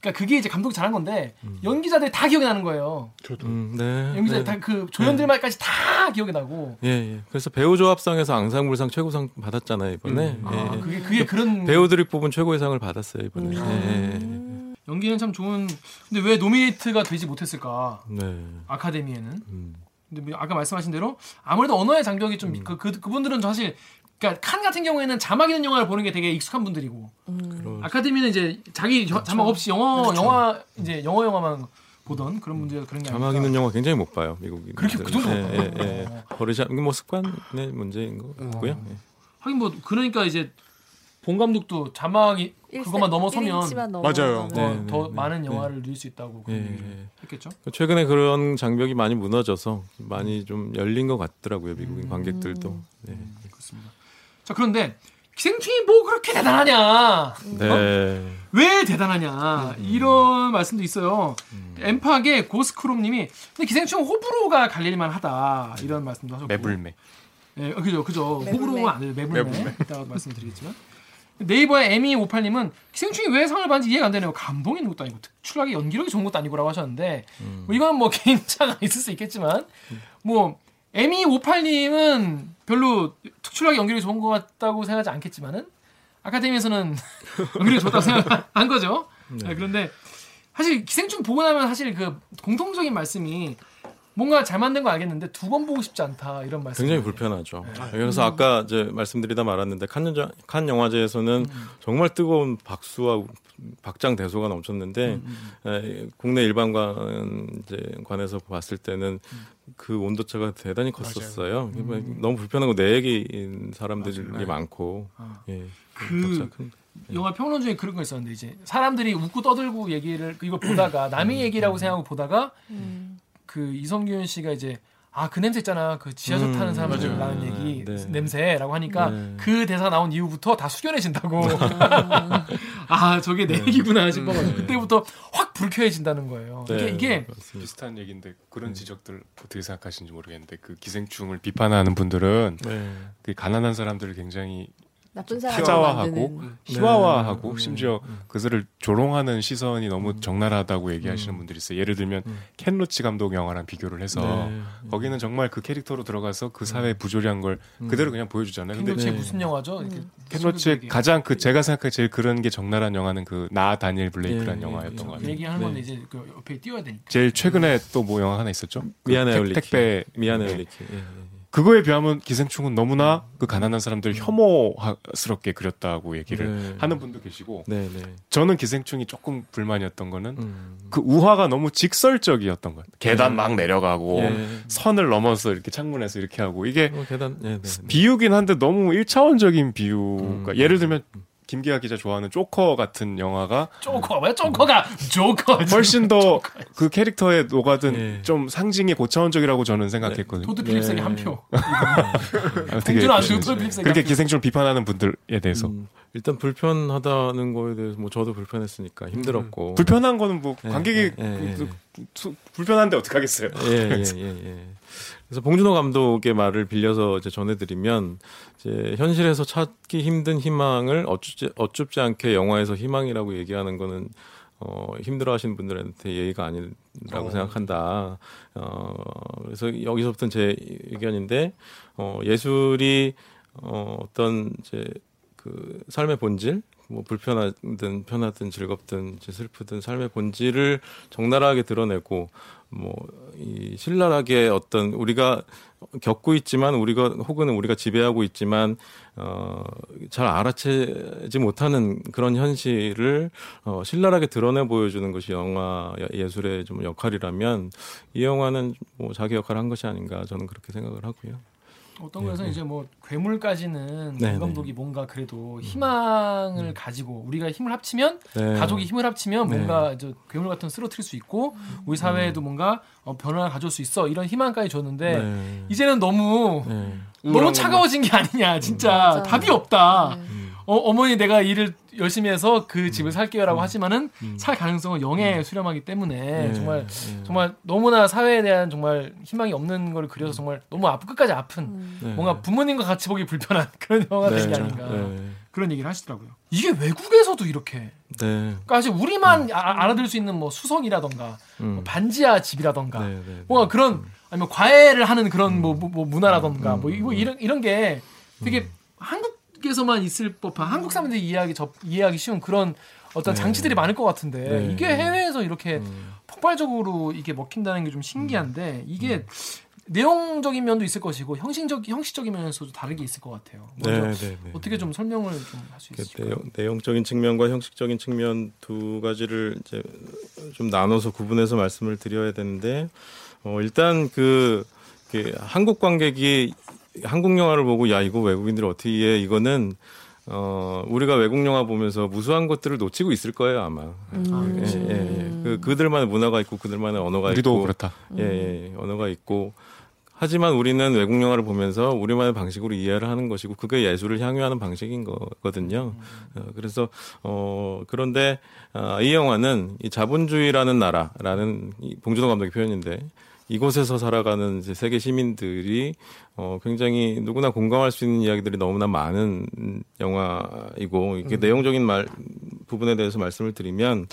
[SPEAKER 1] 그러니까 그게 이제 감독이 잘한 건데 연기자들이 다 기억이 나는 거예요.
[SPEAKER 3] 음, 네.
[SPEAKER 1] 연기자
[SPEAKER 3] 네.
[SPEAKER 1] 다그 조연들말까지 다 기억이 나고.
[SPEAKER 3] 예, 예. 그래서 배우 조합상에서 앙상블상 최고상 받았잖아요, 이번에.
[SPEAKER 1] 아,
[SPEAKER 3] 예, 예.
[SPEAKER 1] 그게 그게 그런
[SPEAKER 3] 배우들이 뽑은 최고의 상을 받았어요, 이번에.
[SPEAKER 1] 음.
[SPEAKER 3] 예, 예.
[SPEAKER 1] 연기는 참 좋은. 근데 왜 노미네이트가 되지 못했을까?
[SPEAKER 3] 네.
[SPEAKER 1] 아카데미에는.
[SPEAKER 3] 음.
[SPEAKER 1] 근데 뭐 아까 말씀하신 대로 아무래도 언어의 장벽이 좀 그 그, 그분들은 사실 그러니까 칸 같은 경우에는 자막 있는 영화를 보는 게 되게 익숙한 분들이고
[SPEAKER 3] 그런-
[SPEAKER 1] 아카데미는 이제 자기 저- 자막 없이 영어 영화 이제 영어 영화만 보던 그런 분들 그런 게
[SPEAKER 3] 자막
[SPEAKER 1] 아닐까.
[SPEAKER 3] 있는 영화 굉장히 못 봐요, 미국인.
[SPEAKER 1] 그렇게 그 정도 못
[SPEAKER 3] 예? 예, 예. 버릇이 뭐 습관의 문제인 것 같고요. 예.
[SPEAKER 1] 하긴 뭐 그러니까 이제 본 감독도 자막이 그것만 넘어서면
[SPEAKER 4] 맞아요.
[SPEAKER 1] 더,
[SPEAKER 3] 네,
[SPEAKER 1] 더
[SPEAKER 3] 네,
[SPEAKER 1] 많은
[SPEAKER 3] 네.
[SPEAKER 1] 영화를 누릴 수 있다고 그런
[SPEAKER 3] 예, 예.
[SPEAKER 1] 했겠죠.
[SPEAKER 3] 최근에 그런 장벽이 많이 무너져서 많이 좀 열린 것 같더라고요 미국인 관객들도. 네.
[SPEAKER 1] 그렇습니다. 자 그런데 기생충이 뭐 그렇게 대단하냐?
[SPEAKER 3] 네.
[SPEAKER 1] 왜 대단하냐? 이런 말씀도 있어요. 엠팍의 고스크롬님이 근데 기생충 호불호가 갈릴만 하다 이런 말씀도 하셨고.
[SPEAKER 5] 매불매.
[SPEAKER 1] 예, 어, 그죠, 그죠.
[SPEAKER 2] 매불매.
[SPEAKER 1] 호불호가 안 돼요. 매불매. 이따가 말씀드리겠지만. 네이버의 에미58님은 기생충이 왜 상을 받는지 이해가 안 되네요. 감동 있는 것도 아니고 특출나게 연기력이 좋은 것도 아니고라고 하셨는데 뭐 이건 뭐 *laughs* 개인차가 있을 수 있겠지만 뭐 에미58님은 별로 특출나게 연기력이 좋은 것 같다고 생각하지 않겠지만은 아카데미에서는 *laughs* 연기력이 좋다고 생각한 거죠. 네, 그런데 사실 기생충 보고 나면 사실 그 공통적인 말씀이 뭔가 잘 만든 거 알겠는데 두 번 보고 싶지 않다 이런 말씀.
[SPEAKER 3] 굉장히 불편하죠. 그래서 아까 이제 말씀드리다 말았는데 칸, 영화- 칸 영화제에서는 정말 뜨거운 박수와 박장 대소가 넘쳤는데 에, 국내 일반관 이제 관에서 봤을 때는 그 온도차가 대단히 컸었어요. 너무 불편하고 내 얘기인 사람들이 많고. 예.
[SPEAKER 1] 그
[SPEAKER 3] 격차 큰-
[SPEAKER 1] 영화 평론 중에 그런 거 있었는데 이제 사람들이 웃고 떠들고 얘기를 이거 보다가 남의 얘기라고 생각하고 보다가 그 이성균 씨가 이제 아 그 냄새 있잖아 그 지하철
[SPEAKER 3] 음,
[SPEAKER 1] 타는 사람들
[SPEAKER 3] 맞아요.
[SPEAKER 1] 나는 얘기
[SPEAKER 3] 네.
[SPEAKER 1] 냄새라고 하니까
[SPEAKER 3] 네.
[SPEAKER 1] 그 대사 나온 이후부터 다 숙연해진다고 *laughs* 아 저게 내 얘기구나 싶어가지고 그때부터 확 불쾌해진다는 거예요 이게
[SPEAKER 3] 네,
[SPEAKER 1] 이게
[SPEAKER 3] 맞습니다.
[SPEAKER 5] 비슷한 얘기인데 그런 지적들 어떻게 생각하시는지 모르겠는데 그 기생충을 비판하는 분들은
[SPEAKER 3] 네.
[SPEAKER 5] 그 가난한 사람들을 굉장히
[SPEAKER 2] 나쁜 사람
[SPEAKER 5] 타자화하고 희화화하고
[SPEAKER 3] 네.
[SPEAKER 5] 심지어 그들을 조롱하는 시선이 너무 적나라하다고 얘기하시는 분들이 있어요. 예를 들면 켄 로치 감독 영화랑 비교를 해서
[SPEAKER 3] 네.
[SPEAKER 5] 거기는 정말 그 캐릭터로 들어가서 그 사회의 부조리한 걸 그대로 그냥 보여주잖아요. 근데
[SPEAKER 1] 켄 로치의
[SPEAKER 3] 네.
[SPEAKER 1] 무슨 영화죠?
[SPEAKER 5] 켄 로치의
[SPEAKER 1] 얘기-
[SPEAKER 5] 가장 그 제가 생각해 제일 그런 게 적나라한 영화는 그 나 다니엘 블레이크라는
[SPEAKER 3] 예, 예,
[SPEAKER 5] 영화였던
[SPEAKER 3] 예.
[SPEAKER 1] 것그
[SPEAKER 5] 같아요.
[SPEAKER 1] 얘기하는 건데
[SPEAKER 3] 네.
[SPEAKER 1] 이제 그 옆에 띄워야 되니까
[SPEAKER 5] 제일 최근에 또 뭐 영화 하나 있었죠? 그
[SPEAKER 3] 미안해요,
[SPEAKER 5] 택-
[SPEAKER 3] 리키.
[SPEAKER 5] 택배
[SPEAKER 3] 미안해요,
[SPEAKER 5] 네.
[SPEAKER 3] 리키. 예, 예.
[SPEAKER 5] 그거에 비하면 기생충은 너무나 그 가난한 사람들 을 혐오스럽게 그렸다고 얘기를
[SPEAKER 3] 네.
[SPEAKER 5] 하는 분도 계시고
[SPEAKER 3] 네, 네.
[SPEAKER 5] 저는 기생충이 조금 불만이었던 거는
[SPEAKER 3] 음.
[SPEAKER 5] 그 우화가 너무 직설적이었던 거예요. 계단 막 내려가고
[SPEAKER 3] 예.
[SPEAKER 5] 선을 넘어서 이렇게 창문에서 이렇게 하고 이게
[SPEAKER 3] 어, 계단. 네, 네. 네.
[SPEAKER 5] 비유긴 한데 너무 일차원적인 비유가
[SPEAKER 3] 음.
[SPEAKER 5] 예를 들면 김기아 기자 좋아하는 조커 같은 영화가
[SPEAKER 1] 조커 왜 조커가 조커
[SPEAKER 5] 훨씬 더 그 캐릭터에 녹아든
[SPEAKER 3] 예.
[SPEAKER 5] 좀 상징이 고차원적이라고 저는 생각했거든요.
[SPEAKER 1] 토드 필립스에게
[SPEAKER 3] 네.
[SPEAKER 1] 한 표. 주고 토드 필립스에게
[SPEAKER 5] 그렇게
[SPEAKER 1] 한 표.
[SPEAKER 5] 기생충을 비판하는 분들에 대해서
[SPEAKER 3] 음, 일단 불편하다는 거에 대해서 뭐 저도 불편했으니까 힘들었고.
[SPEAKER 5] 불편한 거는 뭐
[SPEAKER 3] 예,
[SPEAKER 5] 관객이
[SPEAKER 3] 예, 예,
[SPEAKER 5] 불편한데 어떻게 하겠어요?
[SPEAKER 3] 예, 예, *laughs* 예, 예. 그래서 봉준호 감독의 말을 빌려서 이제 전해드리면 이제 현실에서 찾기 힘든 희망을 어춥지, 어춥지 않게 영화에서 희망이라고 얘기하는 거는 어, 힘들어하시는 분들한테 예의가 아니라고 생각한다. 어, 그래서 여기서부터는 제 의견인데 어, 예술이 어, 어떤 이제 그 삶의 본질 뭐 불편하든 편하든 즐겁든 슬프든 삶의 본질을 적나라하게 드러내고 뭐 이 신랄하게 어떤 우리가 겪고 있지만 우리가 혹은 우리가 지배하고 있지만 어잘 알아채지 못하는 그런 현실을 어 신랄하게 드러내 보여주는 것이 영화 예술의 좀 역할이라면 이 영화는 뭐 자기 역할을 한 것이 아닌가 저는 그렇게 생각을 하고요.
[SPEAKER 1] 어떤 거에서 이제 뭐 괴물까지는
[SPEAKER 3] 네,
[SPEAKER 1] 이 감독이 뭔가 그래도 희망을 가지고 우리가 힘을 합치면
[SPEAKER 3] 네.
[SPEAKER 1] 가족이 힘을 합치면
[SPEAKER 3] 네.
[SPEAKER 1] 뭔가 이제 괴물 같은 거 쓰러뜨릴 수 있고 우리 사회에도 뭔가 어, 변화를 가져올 수 있어 이런 희망까지 줬는데
[SPEAKER 3] 네.
[SPEAKER 1] 이제는 너무
[SPEAKER 3] 네.
[SPEAKER 1] 너무 차가워진 게 아니냐 진짜
[SPEAKER 2] 맞아.
[SPEAKER 1] 답이 없다.
[SPEAKER 2] 네.
[SPEAKER 1] 어, 어머니 내가 일을 열심히 해서 그 집을 살게요라고 하지만은 살 가능성은 영에 수렴하기 때문에
[SPEAKER 3] 네.
[SPEAKER 1] 정말
[SPEAKER 3] 네.
[SPEAKER 1] 정말 너무나 사회에 대한 정말 희망이 없는 걸 그려서 정말 너무 아프 끝까지 아픈
[SPEAKER 3] 네.
[SPEAKER 1] 뭔가 부모님과 같이 보기 불편한 *laughs* 그런 영화가 된게
[SPEAKER 3] 네.
[SPEAKER 1] 아닌가
[SPEAKER 3] 네.
[SPEAKER 1] 그런 얘기를 하시더라고요. 이게 외국에서도 이렇게
[SPEAKER 3] 네.
[SPEAKER 1] 그러니까 사실 우리만 아, 알아들 수 있는 뭐 수성이라던가 뭐 반지하 집이라던가
[SPEAKER 3] 네, 네, 네.
[SPEAKER 1] 뭔가 그런 아니면 과외를 하는 그런 뭐, 뭐, 뭐 문화라던가 뭐 이거 이런 이런 게 되게 한국 에서만 있을 법한 한국 사람들이 이해하기 접, 이해하기 쉬운 그런 어떤
[SPEAKER 3] 네.
[SPEAKER 1] 장치들이 많을 것 같은데
[SPEAKER 3] 네.
[SPEAKER 1] 이게 해외에서 이렇게 폭발적으로 이게 먹힌다는 게 좀 신기한데 이게 내용적인 면도 있을 것이고 형식적 형식적인 면에서도 다르게 있을 것 같아요.
[SPEAKER 3] 네, 네, 네.
[SPEAKER 1] 어떻게 좀 설명을 좀
[SPEAKER 3] 할수그
[SPEAKER 1] 있을까요?
[SPEAKER 3] 내용, 내용 적인 측면과 형식적인 측면 두 가지를 이제 좀 나눠서 구분해서 말씀을 드려야 되는데 어 일단 그, 그 한국 관객이 한국 영화를 보고 야 이거 외국인들이 어떻게 이해 이거는 어 우리가 외국 영화 보면서 무수한 것들을 놓치고 있을 거예요 아마.
[SPEAKER 2] 음.
[SPEAKER 3] 예, 예, 예. 그 그들만의 문화가 있고 그들만의 언어가
[SPEAKER 5] 우리도
[SPEAKER 3] 있고
[SPEAKER 5] 그렇다.
[SPEAKER 3] 예, 예, 언어가 있고 하지만 우리는 외국 영화를 보면서 우리만의 방식으로 이해를 하는 것이고 그게 예술을 향유하는 방식인 거거든요. 어, 그래서 어 그런데 아, 이 영화는 이 자본주의라는 나라라는 이 봉준호 감독의 표현인데 이곳에서 살아가는 이제 세계 시민들이 어 굉장히 누구나 공감할 수 있는 이야기들이 너무나 많은 영화이고 이게 내용적인 말 부분에 대해서 말씀을 드리면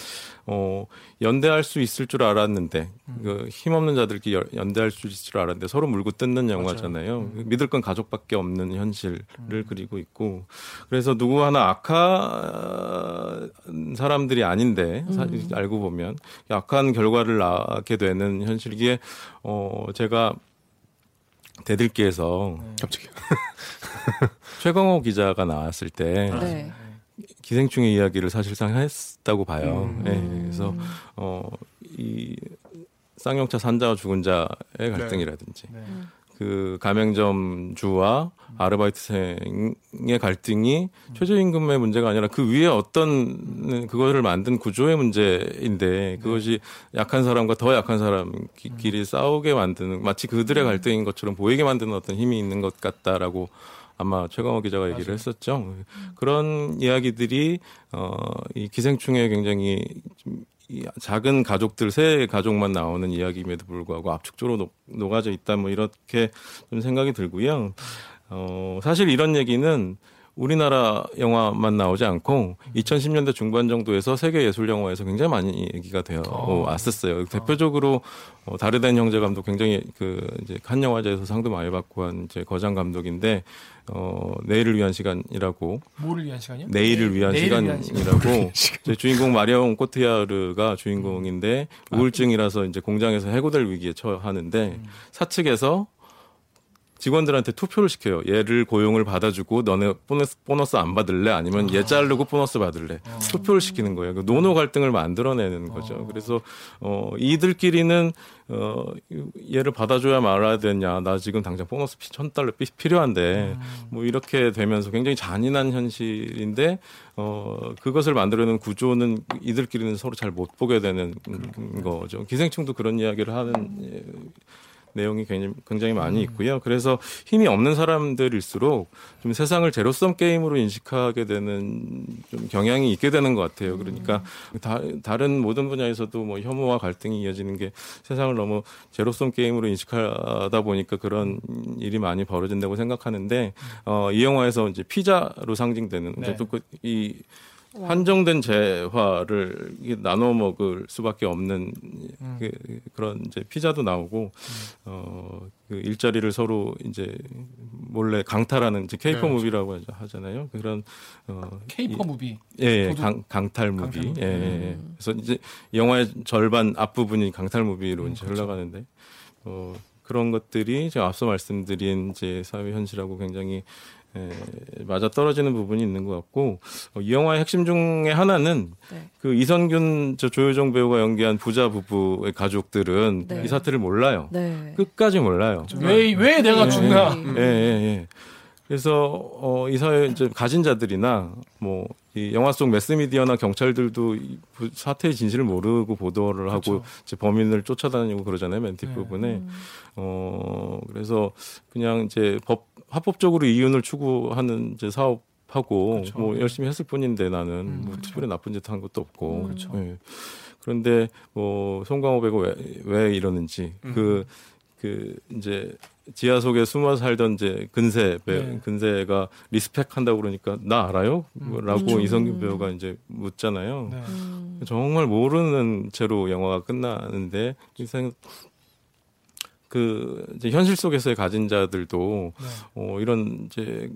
[SPEAKER 3] 어 연대할 수 있을 줄 알았는데 그 힘없는 자들끼리 연- 연대할 수 있을 줄 알았는데 서로 물고 뜯는 영화잖아요. 믿을 건 가족밖에 없는 현실을 그리고 있고 그래서 누구 하나 악한 사람들이 아닌데 사- 알고 보면 악한 결과를 낳게 되는 현실기에 어 제가 대들기에서
[SPEAKER 5] 깜짝이야. *laughs*
[SPEAKER 3] 최광호 기자가 나왔을 때
[SPEAKER 2] 네.
[SPEAKER 3] 기생충의 이야기를 사실상 했다고 봐요. 예, 그래서 어이 쌍용차 산자와 죽은 자의 갈등이라든지
[SPEAKER 1] 네.
[SPEAKER 3] 그 가맹점 주와 아르바이트생의 갈등이 최저임금의 문제가 아니라 그 위에 어떤 그거를 만든 구조의 문제인데 그것이 약한 사람과 더 약한 사람끼리 싸우게 만드는 마치 그들의 갈등인 것처럼 보이게 만드는 어떤 힘이 있는 것 같다라고 아마 최강호 기자가 얘기를 했었죠. 그런 이야기들이 어 이 기생충에 굉장히 좀 이 작은 가족들 세 가족만 나오는 이야기임에도 불구하고 압축적으로 녹, 녹아져 있다 뭐 이렇게 좀 생각이 들고요. 어 사실 이런 얘기는 우리나라 영화만 나오지 않고 2010년대 중반 정도에서 세계 예술 영화에서 굉장히 많이 얘기가 되어 왔었어요. 대표적으로 어, 다르덴 형제 감독 굉장히 그 이제 칸 영화제에서 상도 많이 받고 한 이제 거장 감독인데 어 내일을 위한 시간이라고.
[SPEAKER 1] 뭐를 위한 시간이요?
[SPEAKER 3] 내일을 위한
[SPEAKER 1] 내일을 위한
[SPEAKER 3] 시간이라고. *laughs* 제 주인공 마리옹 꼬티아르가 주인공인데 우울증이라서 이제 공장에서 해고될 위기에 처하는데 사측에서 직원들한테 투표를 시켜요. 얘를 고용을 받아주고 너네 보너스, 보너스 안 받을래? 아니면 얘 자르고 보너스 받을래? 투표를 시키는 거예요. 그 노노 갈등을 만들어내는 거죠. 그래서 어 이들끼리는 어 얘를 받아줘야 말아야 되냐? 나 지금 당장 보너스 천 달러 피- 필요한데 뭐 이렇게 되면서 굉장히 잔인한 현실인데 어 그것을 만들어내는 구조는 이들끼리는 서로 잘 못 보게 되는 거죠. 기생충도 그런 이야기를 하는 예, 내용이 굉장히, 굉장히 많이 있고요. 그래서 힘이 없는 사람들일수록 좀 세상을 제로섬 게임으로 인식하게 되는 좀 경향이 있게 되는 것 같아요. 그러니까 다, 다른 모든 분야에서도 뭐 혐오와 갈등이 이어지는 게 세상을 너무 제로섬 게임으로 인식하다 보니까 그런 일이 많이 벌어진다고 생각하는데 어, 이 영화에서 이제 피자로 상징되는
[SPEAKER 1] 네.
[SPEAKER 3] 또이 한정된 재화를 나눠 먹을 수밖에 없는 그, 그런 이제 피자도 나오고 어그 일자리를 서로 이제 몰래 강탈하는 이제 caper
[SPEAKER 1] 네,
[SPEAKER 3] movie라고 하잖아요. 그런 어
[SPEAKER 1] caper 이- movie.
[SPEAKER 3] 예, 예,
[SPEAKER 1] 도둑.
[SPEAKER 3] 강, 강탈 movie.
[SPEAKER 1] 강탈 movie.
[SPEAKER 3] 예, 예, 예. 그래서 이제 영화의 절반 앞부분이 강탈 movie로 이제
[SPEAKER 1] 그렇죠.
[SPEAKER 3] 흘러가는데 어 그런 것들이 제가 앞서 말씀드린 이제 사회 현실하고 굉장히 에, 맞아 떨어지는 부분이 있는 것 같고 어, 이 영화의 핵심 중에 하나는
[SPEAKER 2] 네.
[SPEAKER 3] 그 이선균 저 조효정 배우가 연기한 부자 부부의 가족들은
[SPEAKER 2] 네.
[SPEAKER 3] 이 사태를 몰라요.
[SPEAKER 2] 네.
[SPEAKER 3] 끝까지 몰라요.
[SPEAKER 1] 왜왜 내가
[SPEAKER 3] 네.
[SPEAKER 1] 죽나?
[SPEAKER 2] 음.
[SPEAKER 3] 예, 예, 예. 그래서 어, 이 사회 이제 가진 자들이나 뭐 이 영화 속 매스미디어나 경찰들도 이 부- 사태의 진실을 모르고 보도를 하고
[SPEAKER 1] 그렇죠.
[SPEAKER 3] 이제 범인을 쫓아다니고 그러잖아요 맨
[SPEAKER 1] 네.
[SPEAKER 3] 뒷부분에 어 그래서 그냥 이제 법 합법적으로 이윤을 추구하는 이제 사업하고
[SPEAKER 1] 그렇죠.
[SPEAKER 3] 뭐 열심히 했을 뿐인데 나는
[SPEAKER 1] 음,
[SPEAKER 3] 뭐
[SPEAKER 1] 그렇죠.
[SPEAKER 3] 특별히 나쁜 짓 한 것도 없고
[SPEAKER 1] 그렇죠.
[SPEAKER 3] 예. 그런데 뭐 송강호 배우 왜, 왜 이러는지
[SPEAKER 1] 음.
[SPEAKER 3] 그그 이제 지하 속에 숨어 살던 이제 근세 배
[SPEAKER 1] 네.
[SPEAKER 3] 근세가 respect 한다고 그러니까 나 알아요?
[SPEAKER 1] 음,
[SPEAKER 3] 라고
[SPEAKER 2] 그렇죠.
[SPEAKER 3] 이선균 배우가 이제 묻잖아요.
[SPEAKER 1] 네.
[SPEAKER 2] 음.
[SPEAKER 3] 정말 모르는 채로 영화가 끝나는데 이 생- 그 이제 현실 속에서의 가진 자들도
[SPEAKER 1] 네.
[SPEAKER 3] 어 이런 이제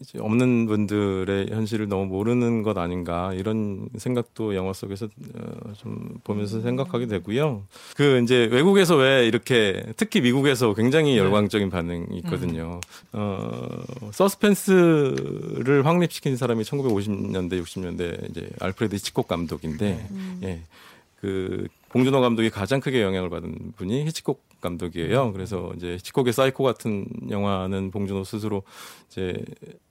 [SPEAKER 3] 이제 없는 분들의 현실을 너무 모르는 것 아닌가 이런 생각도 영화 속에서 어, 좀 보면서 생각하게 되고요. 그 이제 외국에서 왜 이렇게 특히 미국에서 굉장히
[SPEAKER 1] 네.
[SPEAKER 3] 열광적인 반응이 있거든요. 어 서스펜스를 확립시킨 사람이 1950년대 60년대 이제 알프레드 히치콕 감독인데 예. 그 봉준호 감독이 가장 크게 영향을 받은 분이 히치콕 감독이에요. 그래서 이제 히치콕의 사이코 같은 영화는 봉준호 스스로 이제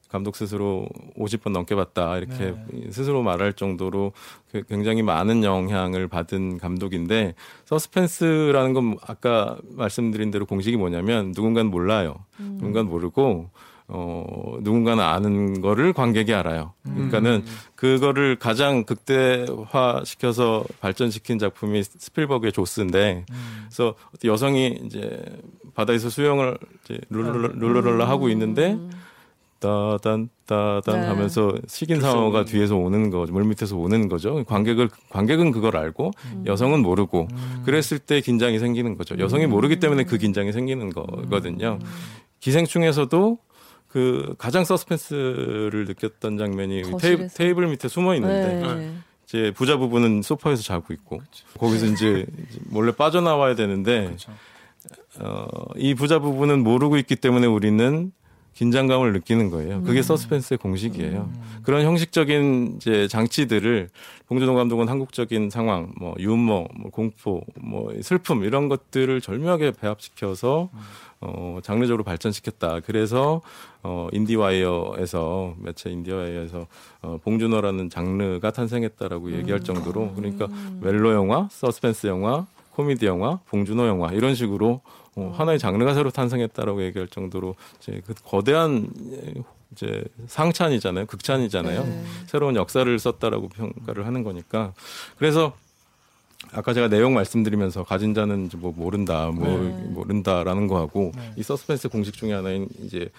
[SPEAKER 3] 감독 스스로 50번 넘게 봤다 이렇게
[SPEAKER 1] 네.
[SPEAKER 3] 스스로 말할 정도로 그 굉장히 많은 영향을 받은 감독인데 서스펜스라는 건 아까 말씀드린 대로 공식이 뭐냐면 누군가는 몰라요. 누군가는 모르고 어 누군가는 아는 거를 관객이 알아요. 그러니까는 그거를 가장 극대화 시켜서 발전시킨 작품이 스필버그의 조스인데 그래서 여성이 이제 바다에서 수영을 이제 룰루랄라 룰루랄라 하고 있는데 따단 따단
[SPEAKER 2] 네.
[SPEAKER 3] 하면서 식인 상어가 뒤에서 오는 거죠. 물 밑에서 오는 거죠. 관객을 관객은 그걸 알고 여성은 모르고 그랬을 때 긴장이 생기는 거죠. 여성이 모르기 때문에 그 긴장이 생기는 거거든요. 기생충에서도 그 가장 서스펜스를 느꼈던 장면이 테이블,
[SPEAKER 2] 거실에서.
[SPEAKER 3] 테이블 밑에 숨어 있는데
[SPEAKER 2] 네.
[SPEAKER 3] 이제 부자 부부는 소파에서 자고 있고 거기서 이제 몰래 빠져나와야 되는데
[SPEAKER 1] 그렇죠.
[SPEAKER 3] 어, 이 부자 부부는 모르고 있기 때문에 우리는 긴장감을 느끼는 거예요. 그게 서스펜스의 공식이에요. 그런 형식적인 이제 장치들을 봉준호 감독은 한국적인 상황, 뭐 유머, 뭐 공포, 뭐 슬픔 이런 것들을 절묘하게 배합시켜서 어, 장르적으로 발전시켰다. 그래서 어, 인디와이어에서 매체 인디와이어에서 어, 봉준호라는 장르가 탄생했다라고 얘기할 정도로 그러니까 멜로 영화, 서스펜스 영화, 코미디 영화, 봉준호 영화 이런 식으로 어, 하나의 장르가 새로 탄생했다라고 얘기할 정도로 이제 그 거대한 예, 이제 상찬이잖아요, 극찬이잖아요.
[SPEAKER 2] 네.
[SPEAKER 3] 새로운 역사를 썼다라고 평가를 하는 거니까 그래서 아까 제가 내용 말씀드리면서 가진 자는 이제 뭐 모른다, 뭐 모른다라는 거하고
[SPEAKER 1] 네.
[SPEAKER 3] 이 서스펜스 공식 중에 하나인 이제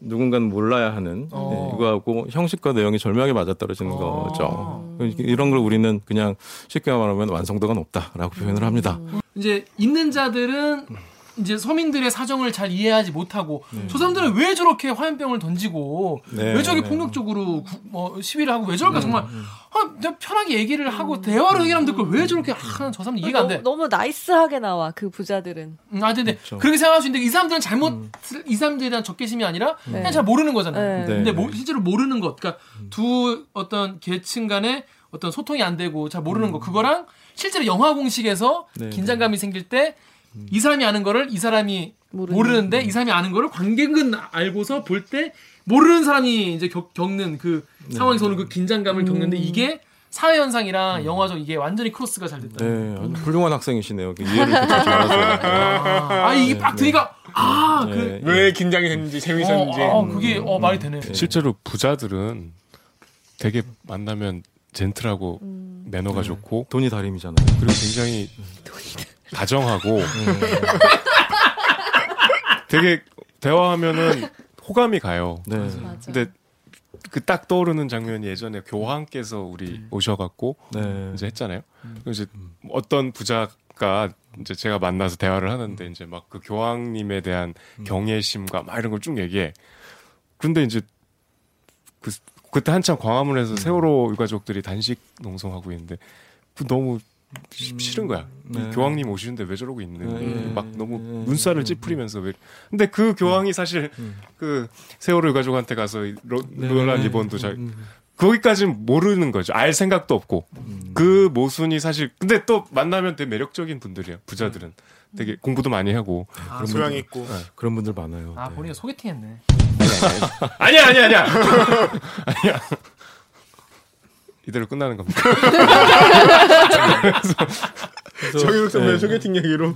[SPEAKER 3] 누군가는 몰라야 하는
[SPEAKER 1] 어.
[SPEAKER 3] 네, 이거하고 형식과 내용이 절묘하게 맞아떨어지는
[SPEAKER 1] 어.
[SPEAKER 3] 거죠. 이런 걸 우리는 그냥 쉽게 말하면 완성도가 높다라고 표현을 합니다.
[SPEAKER 1] 이제 있는 자들은 이제 서민들의 사정을 잘 이해하지 못하고 저 사람들은 왜 저렇게 화염병을 던지고
[SPEAKER 3] 네,
[SPEAKER 1] 왜 저렇게
[SPEAKER 3] 네.
[SPEAKER 1] 폭력적으로 구- 뭐 시위를 하고 왜 저럴까 정말 아, 내가 편하게 얘기를 하고 대화로 해결하면 될 걸 왜 저렇게 아, 저 사람 이해가 안 돼.
[SPEAKER 2] 너무, 너무 나이스하게 나와 그 부자들은.
[SPEAKER 1] 음, 아, 근데
[SPEAKER 3] 그렇죠.
[SPEAKER 1] 그렇게 생각할 수 있는데 이 사람들은 잘못 이 사람들에 대한 적개심이 아니라 그냥 잘 모르는 거잖아요.
[SPEAKER 2] 네.
[SPEAKER 1] 근데
[SPEAKER 3] 네.
[SPEAKER 1] 모- 실제로 모르는 것, 그러니까 두 어떤 계층 간의 어떤 소통이 안 되고 잘 모르는 거 그거랑 실제로 영화 공식에서
[SPEAKER 3] 네,
[SPEAKER 1] 긴장감이 생길 때 이 사람이 아는 거를 이 사람이
[SPEAKER 2] 모르는.
[SPEAKER 1] 모르는 데 이 사람이 아는 거를 관객은 알고서 볼 때 모르는 사람이 이제 겪, 겪는 그 상황에서 오는 그 긴장감을 겪는데 이게 사회 현상이랑 영화적 이게 완전히 크로스가 잘 됐다.
[SPEAKER 3] 네, 아주 훌륭한 학생이시네요. 그 이해를 되게 잘하세요.
[SPEAKER 1] 아, 이게 딱 들으니까 아, 그
[SPEAKER 3] 네.
[SPEAKER 4] 왜 긴장이 됐는지 재밌었는지.
[SPEAKER 1] 어, 어, 그게 어 말이 되네.
[SPEAKER 5] 실제로 부자들은 되게 만나면 젠틀하고 매너가 좋고
[SPEAKER 3] 돈이 다림이잖아요.
[SPEAKER 5] 그리고 굉장히 다정하고 *laughs* 되게 대화하면은 호감이 가요.
[SPEAKER 3] 네.
[SPEAKER 2] 맞아.
[SPEAKER 5] 근데 그 딱 떠오르는 장면이 예전에 교황께서 우리 오셔갖고
[SPEAKER 3] 네.
[SPEAKER 5] 이제 했잖아요. 그럼 이제 어떤 부자가 이제 제가 만나서 대화를 하는데 이제 막 그 교황님에 대한 경외심과 막 이런 걸 쭉 얘기해. 근데 이제 그 그때 한참 광화문에서 세월호 유가족들이 단식 농성하고 있는데 그 너무 시- 싫은 거야. 이
[SPEAKER 3] 네.
[SPEAKER 5] 교황님 오시는데 왜 저러고 있는
[SPEAKER 3] 네.
[SPEAKER 5] 막 너무
[SPEAKER 3] 네.
[SPEAKER 5] 눈살을 찌푸리면서 왜 근데 그 교황이 사실 그 세월호 유가족한테 가서 이 로, 롤란 리본도 잘 거기까지는 모르는 거죠. 알 생각도 없고 그 모순이 사실 근데 또 만나면 되게 매력적인 분들이에요. 부자들은 되게 공부도 많이 하고
[SPEAKER 1] 아,
[SPEAKER 4] 소양 있고.
[SPEAKER 3] 그런 분들 많아요.
[SPEAKER 1] 아,
[SPEAKER 3] 네.
[SPEAKER 1] 본인가 소개팅했네.
[SPEAKER 5] 아니야 아니야 *laughs* 아니야 아니야 *laughs* 이대로 끝나는 겁니다. *laughs*
[SPEAKER 4] 정현욱 선배
[SPEAKER 3] 네.
[SPEAKER 4] 소개팅 얘기로.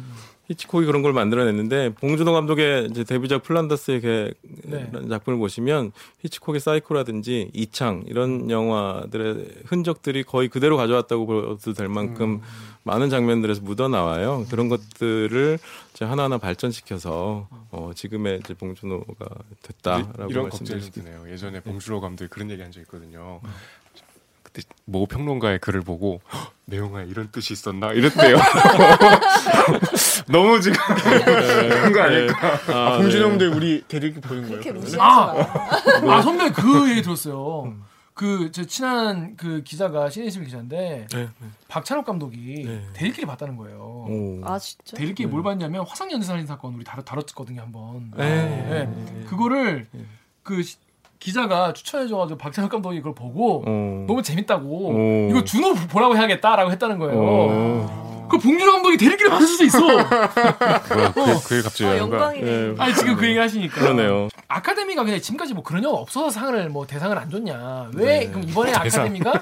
[SPEAKER 3] 히치콕이 그런 걸 만들어냈는데 봉준호 감독의 이제 데뷔작 플란다스의 개
[SPEAKER 1] 네.
[SPEAKER 3] 작품을 보시면 히치콕의 사이코라든지 이창 이런 영화들의 흔적들이 거의 그대로 가져왔다고 봐도 될 만큼 많은 장면들에서 묻어 나와요. 그런 것들을 이제 하나하나 발전시켜서 어, 지금의 이제 봉준호가 됐다라고
[SPEAKER 5] 이런
[SPEAKER 3] 있
[SPEAKER 5] 드네요. 예전에 봉준호 감독이 그런 얘기 한 적 있거든요. 그때 모 평론가의 글을 보고 "헉, 내용에 이런 뜻이 있었나 이랬대요. *laughs* 너무 지금 그런 거 아닐까?
[SPEAKER 4] 아, 봉준호 형들 우리 대들기 보는 거예요.
[SPEAKER 1] 아,
[SPEAKER 2] 마.
[SPEAKER 1] 아 선배 그 *laughs* 얘기 들었어요. 그제 친한 그 기자가 신혜심 기자인데
[SPEAKER 3] 네,
[SPEAKER 1] 박찬욱 감독이
[SPEAKER 3] 네.
[SPEAKER 1] 대일기를 봤다는 거예요.
[SPEAKER 3] 오.
[SPEAKER 2] 아 진짜?
[SPEAKER 1] 대일기에 뭘 봤냐면 화상 연쇄 살인 사건 우리 다뤘, 다뤘거든요 한번.
[SPEAKER 3] 네.
[SPEAKER 1] 네. 그거를 그 시- 기자가 추천해줘가지고 박찬욱 감독이 그걸 보고
[SPEAKER 3] 어.
[SPEAKER 1] 너무 재밌다고
[SPEAKER 3] 오.
[SPEAKER 1] 이거 준호 보라고 해야겠다라고 했다는 거예요.
[SPEAKER 3] 어.
[SPEAKER 1] 그 봉준호 감독이 대리기를 받을 수도 있어.
[SPEAKER 5] 뭐야, 그, 그게 갑자기
[SPEAKER 2] 아? 영광이네.
[SPEAKER 3] 예,
[SPEAKER 1] 아니 지금 그 얘기 하시니까.
[SPEAKER 3] 그러네요.
[SPEAKER 1] 아카데미가 그냥 지금까지 뭐 그런 적 없어서 상을 뭐 대상을 안 줬냐? 왜 그럼 이번에 아카데미가